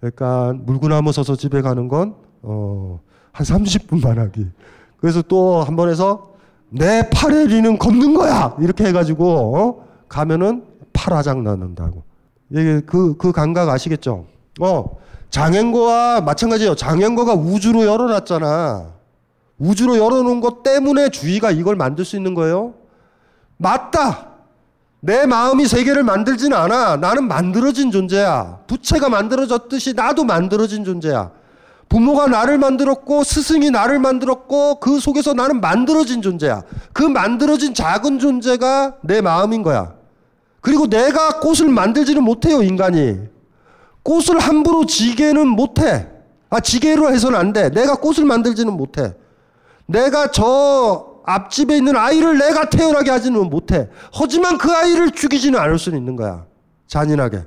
그러니까 물구나무 서서 집에 가는 건 어, 한 30분만 하기. 그래서 또 한 번 해서 내 팔에 리는 걷는 거야. 이렇게 해 가지고 어? 가면은 팔아장 나는다고. 이게 그, 그 감각 아시겠죠? 어, 장행거와 마찬가지예요. 장행거가 우주로 열어놨잖아. 우주로 열어놓은 것 때문에 주의가 이걸 만들 수 있는 거예요. 맞다. 내 마음이 세계를 만들진 않아. 나는 만들어진 존재야. 부채가 만들어졌듯이 나도 만들어진 존재야. 부모가 나를 만들었고 스승이 나를 만들었고 그 속에서 나는 만들어진 존재야. 그 만들어진 작은 존재가 내 마음인 거야. 그리고 내가 꽃을 만들지는 못해요, 인간이. 꽃을 함부로 지게는 못해. 아, 지게로 해서는 안 돼. 내가 꽃을 만들지는 못해. 내가 저 앞집에 있는 아이를 내가 태어나게 하지는 못해. 하지만 그 아이를 죽이지는 않을 수는 있는 거야. 잔인하게.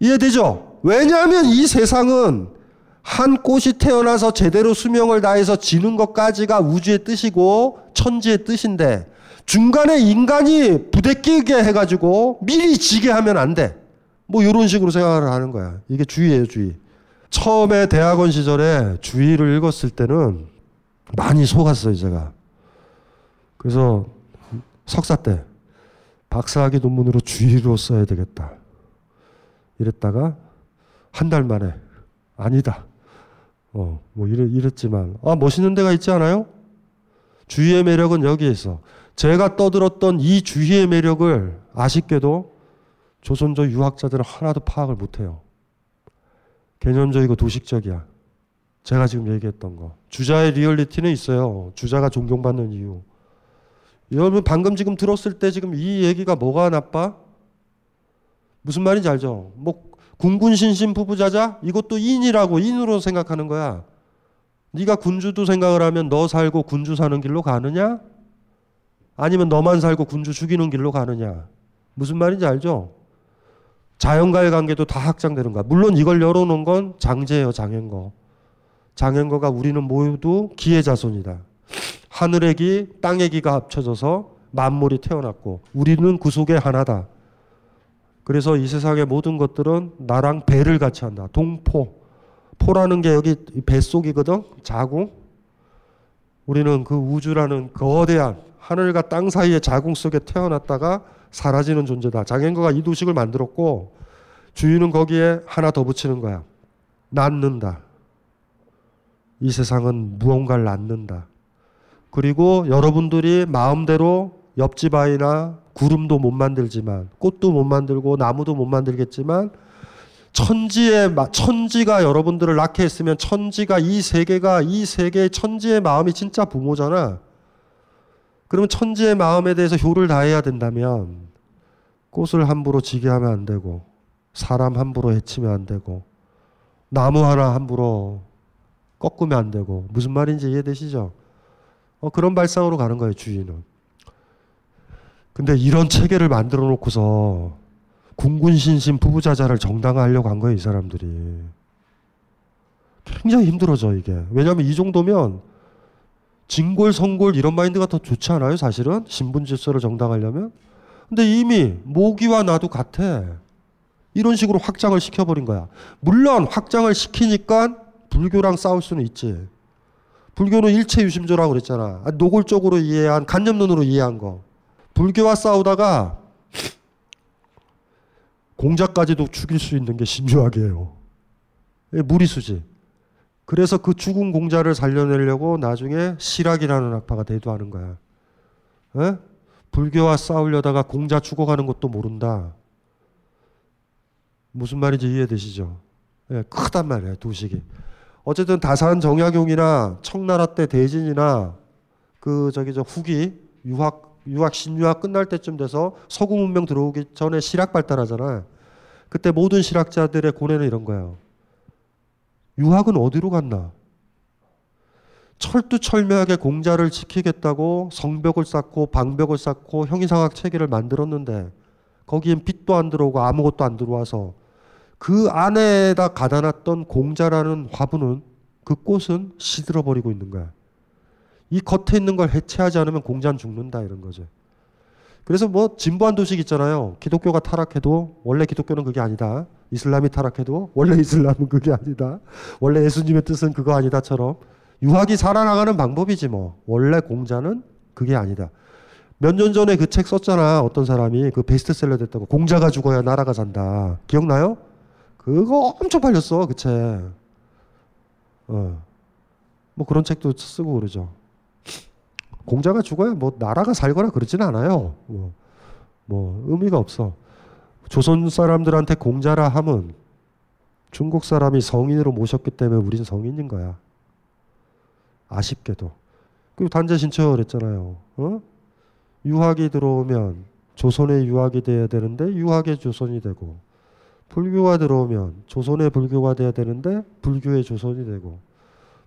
이해되죠? 왜냐하면 이 세상은 한 꽃이 태어나서 제대로 수명을 다해서 지는 것까지가 우주의 뜻이고 천지의 뜻인데 중간에 인간이 부대끼게 해가지고 미리 지게 하면 안 돼. 뭐 이런 식으로 생각을 하는 거야. 이게 주의예요, 주의. 처음에 대학원 시절에 주의를 읽었을 때는 많이 속았어요, 제가. 그래서 석사 때 박사학위 논문으로 주의로 써야 되겠다. 이랬다가 한 달 만에 아니다. 어, 뭐 이랬, 이랬지만 아, 멋있는 데가 있지 않아요? 주의의 매력은 여기에 있어. 제가 떠들었던 이 주의의 매력을 아쉽게도 조선조 유학자들은 하나도 파악을 못해요. 개념적이고 도식적이야. 제가 지금 얘기했던 거. 주자의 리얼리티는 있어요. 주자가 존경받는 이유. 여러분 방금 지금 들었을 때 지금 이 얘기가 뭐가 나빠? 무슨 말인지 알죠? 뭐 군군신신 부부자자 이것도 인이라고 인으로 생각하는 거야. 네가 군주도 생각을 하면 너 살고 군주 사는 길로 가느냐? 아니면 너만 살고 군주 죽이는 길로 가느냐? 무슨 말인지 알죠? 자연과의 관계도 다 확장되는 거야. 물론 이걸 열어놓은 건 장제예요, 장현거. 장현거가 우리는 모두 기의 자손이다. 하늘의 기, 땅의 기가 합쳐져서 만물이 태어났고 우리는 그 속에 하나다. 그래서 이 세상의 모든 것들은 나랑 배를 같이 한다. 동포. 포라는 게 여기 뱃속이거든. 자궁. 우리는 그 우주라는 거대한 하늘과 땅 사이의 자궁 속에 태어났다가 사라지는 존재다. 장현거가 이 도식을 만들었고 주인은 거기에 하나 더 붙이는 거야. 낳는다. 이 세상은 무언가를 낳는다. 그리고 여러분들이 마음대로 옆집 아이나 구름도 못 만들지만 꽃도 못 만들고 나무도 못 만들겠지만 천지의 천지가 여러분들을 낳게 했으면 천지가 이 세계가 이 세계의 천지의 마음이 진짜 부모잖아. 그러면 천지의 마음에 대해서 효를 다해야 된다면 꽃을 함부로 지게 하면 안 되고 사람 함부로 해치면 안 되고 나무 하나 함부로 꺾으면 안 되고 무슨 말인지 이해되시죠? 어, 그런 발상으로 가는 거예요 주인은. 근데 이런 체계를 만들어 놓고서 군군신신 부부자자를 정당화하려고 한 거예요 이 사람들이. 굉장히 힘들어져 이게. 왜냐하면 이 정도면 진골 성골 이런 마인드가 더 좋지 않아요 사실은 신분 질서를 정당하려면. 근데 이미 모기와 나도 같아. 이런 식으로 확장을 시켜버린 거야. 물론 확장을 시키니까 불교랑 싸울 수는 있지. 불교는 일체 유심조라고 그랬잖아. 아, 노골적으로 이해한 간접론으로 이해한 거. 불교와 싸우다가 공자까지도 죽일 수 있는 게 신묘하게요. 무리수지. 그래서 그 죽은 공자를 살려내려고 나중에 실학이라는 학파가 대두하는 거야. 에? 불교와 싸우려다가 공자 죽어가는 것도 모른다. 무슨 말인지 이해되시죠? 예, 크단 말이에요, 도식이. 어쨌든 다산 정약용이나 청나라 때 대진이나 그 저기 저 후기 유학 유학 신유학 끝날 때쯤 돼서 서구 문명 들어오기 전에 실학 발달하잖아. 그때 모든 실학자들의 고뇌는 이런 거예요. 유학은 어디로 갔나? 철두철미하게 공자를 지키겠다고 성벽을 쌓고 방벽을 쌓고 형이상학 체계를 만들었는데 거기엔 빛도 안 들어오고 아무것도 안 들어와서 그 안에다 가다 놨던 공자라는 화분은 그 꽃은 시들어 버리고 있는 거야. 이 겉에 있는 걸 해체하지 않으면 공자는 죽는다 이런 거죠. 그래서 뭐 진보한 도식 있잖아요. 기독교가 타락해도 원래 기독교는 그게 아니다. 이슬람이 타락해도 원래 이슬람은 그게 아니다. 원래 예수님의 뜻은 그거 아니다처럼 유학이 살아나가는 방법이지 뭐. 원래 공자는 그게 아니다. 몇 년 전에 그 책 썼잖아. 어떤 사람이 그 베스트셀러 됐다고. 공자가 죽어야 나라가 산다. 기억나요? 그거 엄청 팔렸어. 그 책. 어. 뭐 그런 책도 쓰고 그러죠. 공자가 죽어야 뭐 나라가 살거나 그러진 않아요. 뭐, 뭐 의미가 없어. 조선 사람들한테 공자라 함은 중국 사람이 성인으로 모셨기 때문에 우린 성인인 거야. 아쉽게도. 그리고 단재 신청을 했잖아요. 어? 유학이 들어오면 조선의 유학이 돼야 되는데 유학의 조선이 되고 불교가 들어오면 조선의 불교가 돼야 되는데 불교의 조선이 되고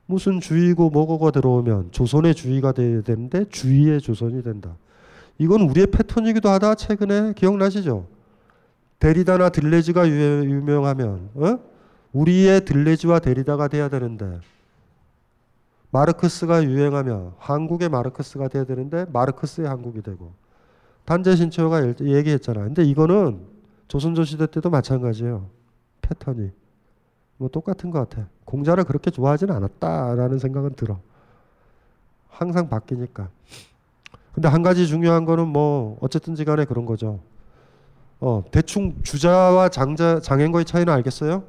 무슨 주의고 뭐고가 들어오면 조선의 주의가 돼야 되는데 주의의 조선이 된다. 이건 우리의 패턴이기도 하다. 최근에 기억나시죠? 데리다나 들레지가 유명하면 어? 우리의 들레지와 데리다가 돼야 되는데 마르크스가 유행하면 한국의 마르크스가 돼야 되는데 마르크스의 한국이 되고 단재 신초가 얘기했잖아. 근데 이거는 조선조 시대 때도 마찬가지예요. 패턴이 뭐 똑같은 것 같아. 공자를 그렇게 좋아하지는 않았다라는 생각은 들어. 항상 바뀌니까. 근데 한 가지 중요한 거는 뭐 어쨌든지 간에 그런 거죠. 어, 대충 주자와 장자 장행거의 차이는 알겠어요?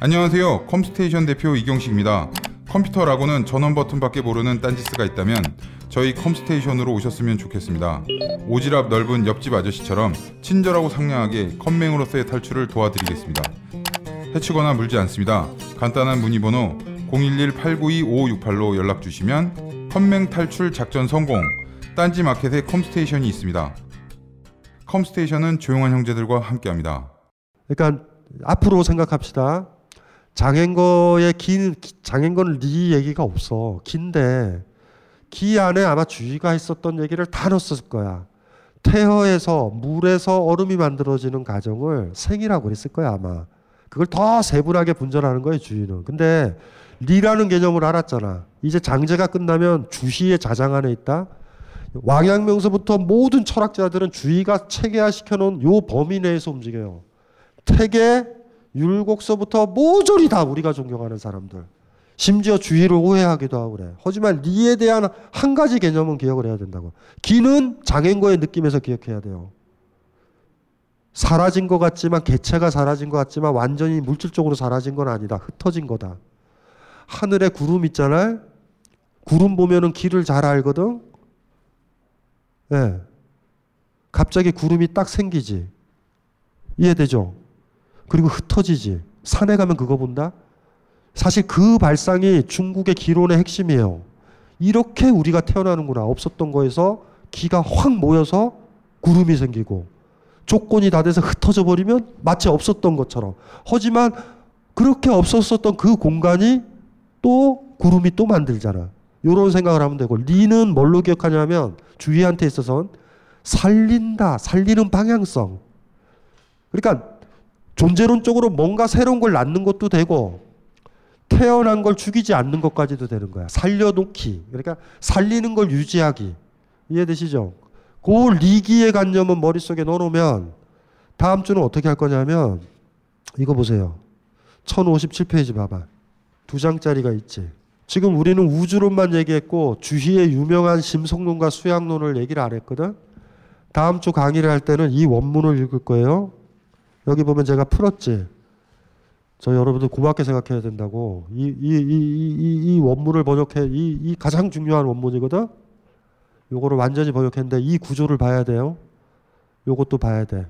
안녕하세요. 컴스테이션 대표 이경식입니다. 컴퓨터라고는 전원 버튼밖에 모르는 딴지스가 있다면 저희 컴스테이션으로 오셨으면 좋겠습니다. 오지랖 넓은 옆집 아저씨처럼 친절하고 상냥하게 컴맹으로서의 탈출을 도와드리겠습니다. 해치거나 물지 않습니다. 간단한 문의번호 011-892-5568로 연락 주시면 컴맹 탈출 작전 성공 딴지 마켓에 컴스테이션이 있습니다. 컴스테이션은 조용한 형제들과 함께합니다. 그러니까 앞으로 생각합시다. 장행거의 긴 장행거는 네 얘기가 없어. 긴데 기 안에 아마 주의가 했었던 얘기를 다 넣었을 거야. 태허에서 물에서 얼음이 만들어지는 과정을 생이라고 그랬을 거야 아마. 그걸 더 세분하게 분절하는 거예요 주의는. 근데 리라는 개념을 알았잖아. 이제 장제가 끝나면 주시의 자장 안에 있다. 왕양명서부터 모든 철학자들은 주의가 체계화 시켜 놓은 요 범위 내에서 움직여요. 태계, 율곡서부터 모조리 다 우리가 존경하는 사람들. 심지어 주의를 오해하기도 하고 그래. 하지만 리에 대한 한 가지 개념은 기억을 해야 된다고. 기는 장행거의 느낌에서 기억해야 돼요. 사라진 것 같지만 개체가 사라진 것 같지만 완전히 물질적으로 사라진 건 아니다. 흩어진 거다. 하늘에 구름 있잖아요. 구름 보면은 길을 잘 알거든. 예. 네. 갑자기 구름이 딱 생기지. 이해되죠? 그리고 흩어지지. 산에 가면 그거 본다? 사실 그 발상이 중국의 기론의 핵심이에요. 이렇게 우리가 태어나는구나. 없었던 거에서 기가 확 모여서 구름이 생기고 조건이 다 돼서 흩어져 버리면 마치 없었던 것처럼. 하지만 그렇게 없었었던 그 공간이 또 구름이 또 만들잖아. 이런 생각을 하면 되고 리는 뭘로 기억하냐면 주위한테 있어서는 살린다, 살리는 방향성. 그러니까 존재론적으로 뭔가 새로운 걸 낳는 것도 되고 태어난 걸 죽이지 않는 것까지도 되는 거야. 살려놓기. 그러니까 살리는 걸 유지하기. 이해되시죠? 그 리기의 관념은 머릿속에 넣어놓으면 다음 주는 어떻게 할 거냐면 이거 보세요. 1057페이지 봐봐. 두 장짜리가 있지. 지금 우리는 우주론만 얘기했고 주희의 유명한 심성론과 수양론을 얘기를 안 했거든. 다음 주 강의를 할 때는 이 원문을 읽을 거예요. 여기 보면 제가 풀었지. 저 여러분들 고맙게 생각해야 된다고. 이, 이, 이, 이, 이 원문을 번역해, 이, 이 가장 중요한 원문이거든. 요거를 완전히 번역했는데 이 구조를 봐야 돼요. 요것도 봐야 돼.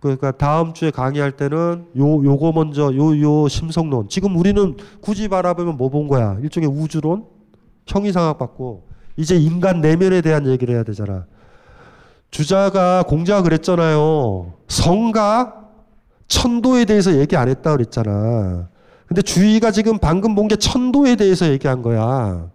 그러니까 다음 주에 강의할 때는 요 요거 먼저 요 요 심성론. 지금 우리는 굳이 바라보면 뭐 본 거야? 일종의 우주론, 형이상학 받고 이제 인간 내면에 대한 얘기를 해야 되잖아. 주자가 공자가 그랬잖아요. 성과 천도에 대해서 얘기 안 했다 그랬잖아. 근데 주의가 지금 방금 본 게 천도에 대해서 얘기한 거야.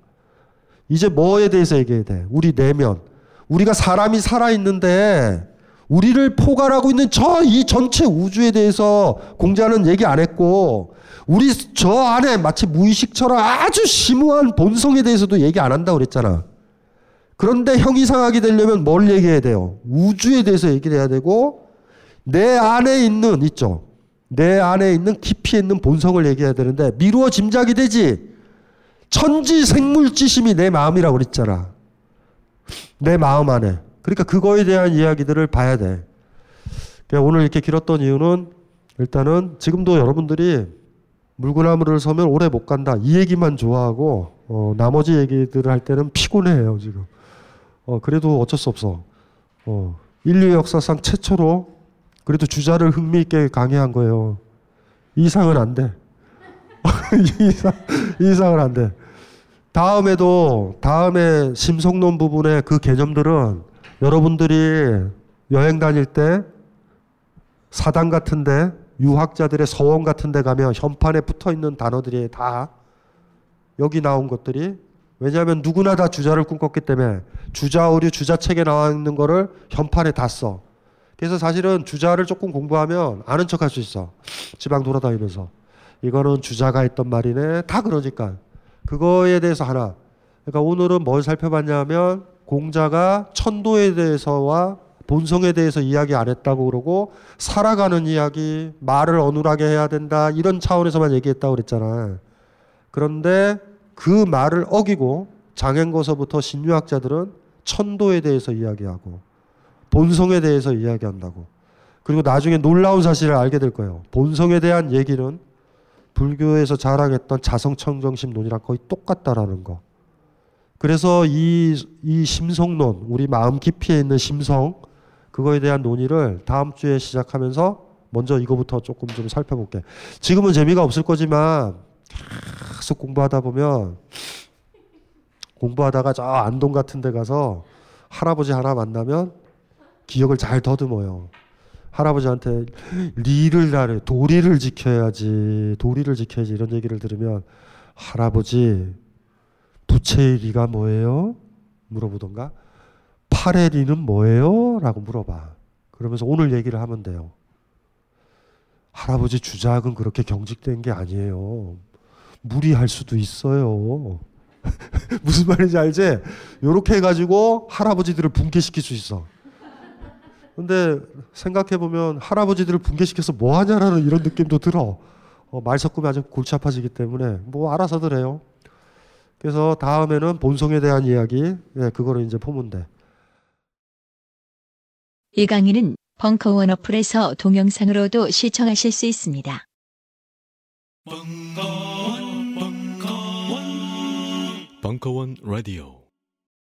이제 뭐에 대해서 얘기해야 돼? 우리 내면. 우리가 사람이 살아있는데 우리를 포괄하고 있는 저 이 전체 우주에 대해서 공자는 얘기 안 했고 우리 저 안에 마치 무의식처럼 아주 심오한 본성에 대해서도 얘기 안 한다고 그랬잖아. 그런데 형이상하게 되려면 뭘 얘기해야 돼요? 우주에 대해서 얘기를 해야 되고 내 안에 있는 있죠. 내 안에 있는 깊이 있는 본성을 얘기해야 되는데 미루어 짐작이 되지. 천지 생물지심이 내 마음이라고 그랬잖아. 내 마음 안에. 그러니까 그거에 대한 이야기들을 봐야 돼. 그러니까 오늘 이렇게 길었던 이유는 일단은 지금도 여러분들이 물구나무를 서면 오래 못 간다. 이 얘기만 좋아하고 어, 나머지 얘기들을 할 때는 피곤해요 지금. 어, 그래도 어쩔 수 없어. 어, 인류 역사상 최초로 그래도 주자를 흥미있게 강의한 거예요. 이상은 안 돼. 이상, 이상은 안 돼. 다음에도 다음에 심성론 부분의 그 개념들은 여러분들이 여행 다닐 때 사당 같은데 유학자들의 서원 같은데 가면 현판에 붙어 있는 단어들이 다 여기 나온 것들이 왜냐하면 누구나 다 주자를 꿈꿨기 때문에 주자 오류 주자 책에 나와 있는 거를 현판에 다 써. 그래서 사실은 주자를 조금 공부하면 아는 척 할 수 있어. 지방 돌아다니면서. 이거는 주자가 했던 말이네. 다 그러니까. 그거에 대해서 하나. 그러니까 오늘은 뭘 살펴봤냐면 공자가 천도에 대해서와 본성에 대해서 이야기 안 했다고 그러고 살아가는 이야기, 말을 어눌하게 해야 된다 이런 차원에서만 얘기했다고 그랬잖아. 그런데 그 말을 어기고 장행거서부터 신유학자들은 천도에 대해서 이야기하고 본성에 대해서 이야기한다고. 그리고 나중에 놀라운 사실을 알게 될 거예요. 본성에 대한 얘기는 불교에서 자랑했던 자성청정심론이랑 거의 똑같다라는 거. 그래서 이, 이 심성론, 우리 마음 깊이에 있는 심성, 그거에 대한 논의를 다음 주에 시작하면서 먼저 이거부터 조금 좀 살펴볼게. 지금은 재미가 없을 거지만 계속 공부하다 보면 공부하다가 저 안동 같은 데 가서 할아버지 하나 만나면 기억을 잘 더듬어요. 할아버지한테 리를 나래 도리를 지켜야지 도리를 지켜야지 이런 얘기를 들으면 할아버지 부채의 리가 뭐예요? 물어보던가 팔의 리는 뭐예요? 라고 물어봐. 그러면서 오늘 얘기를 하면 돼요. 할아버지 주작은 그렇게 경직된 게 아니에요. 무리할 수도 있어요. 무슨 말인지 알지? 요렇게 해가지고 할아버지들을 붕괴시킬 수 있어. 근데 생각해보면 할아버지들을 붕괴시켜서 뭐 하냐라는 이런 느낌도 들어. 어, 말 섞으면 아주 골치 아파지기 때문에 뭐 알아서들 해요. 그래서 다음에는 본성에 대한 이야기, 예, 그거를 이제 돼. 이 강의는 벙커원 어플에서 동영상으로도 시청하실 수 있습니다. 벙커원, 벙커원, 벙커원 라디오.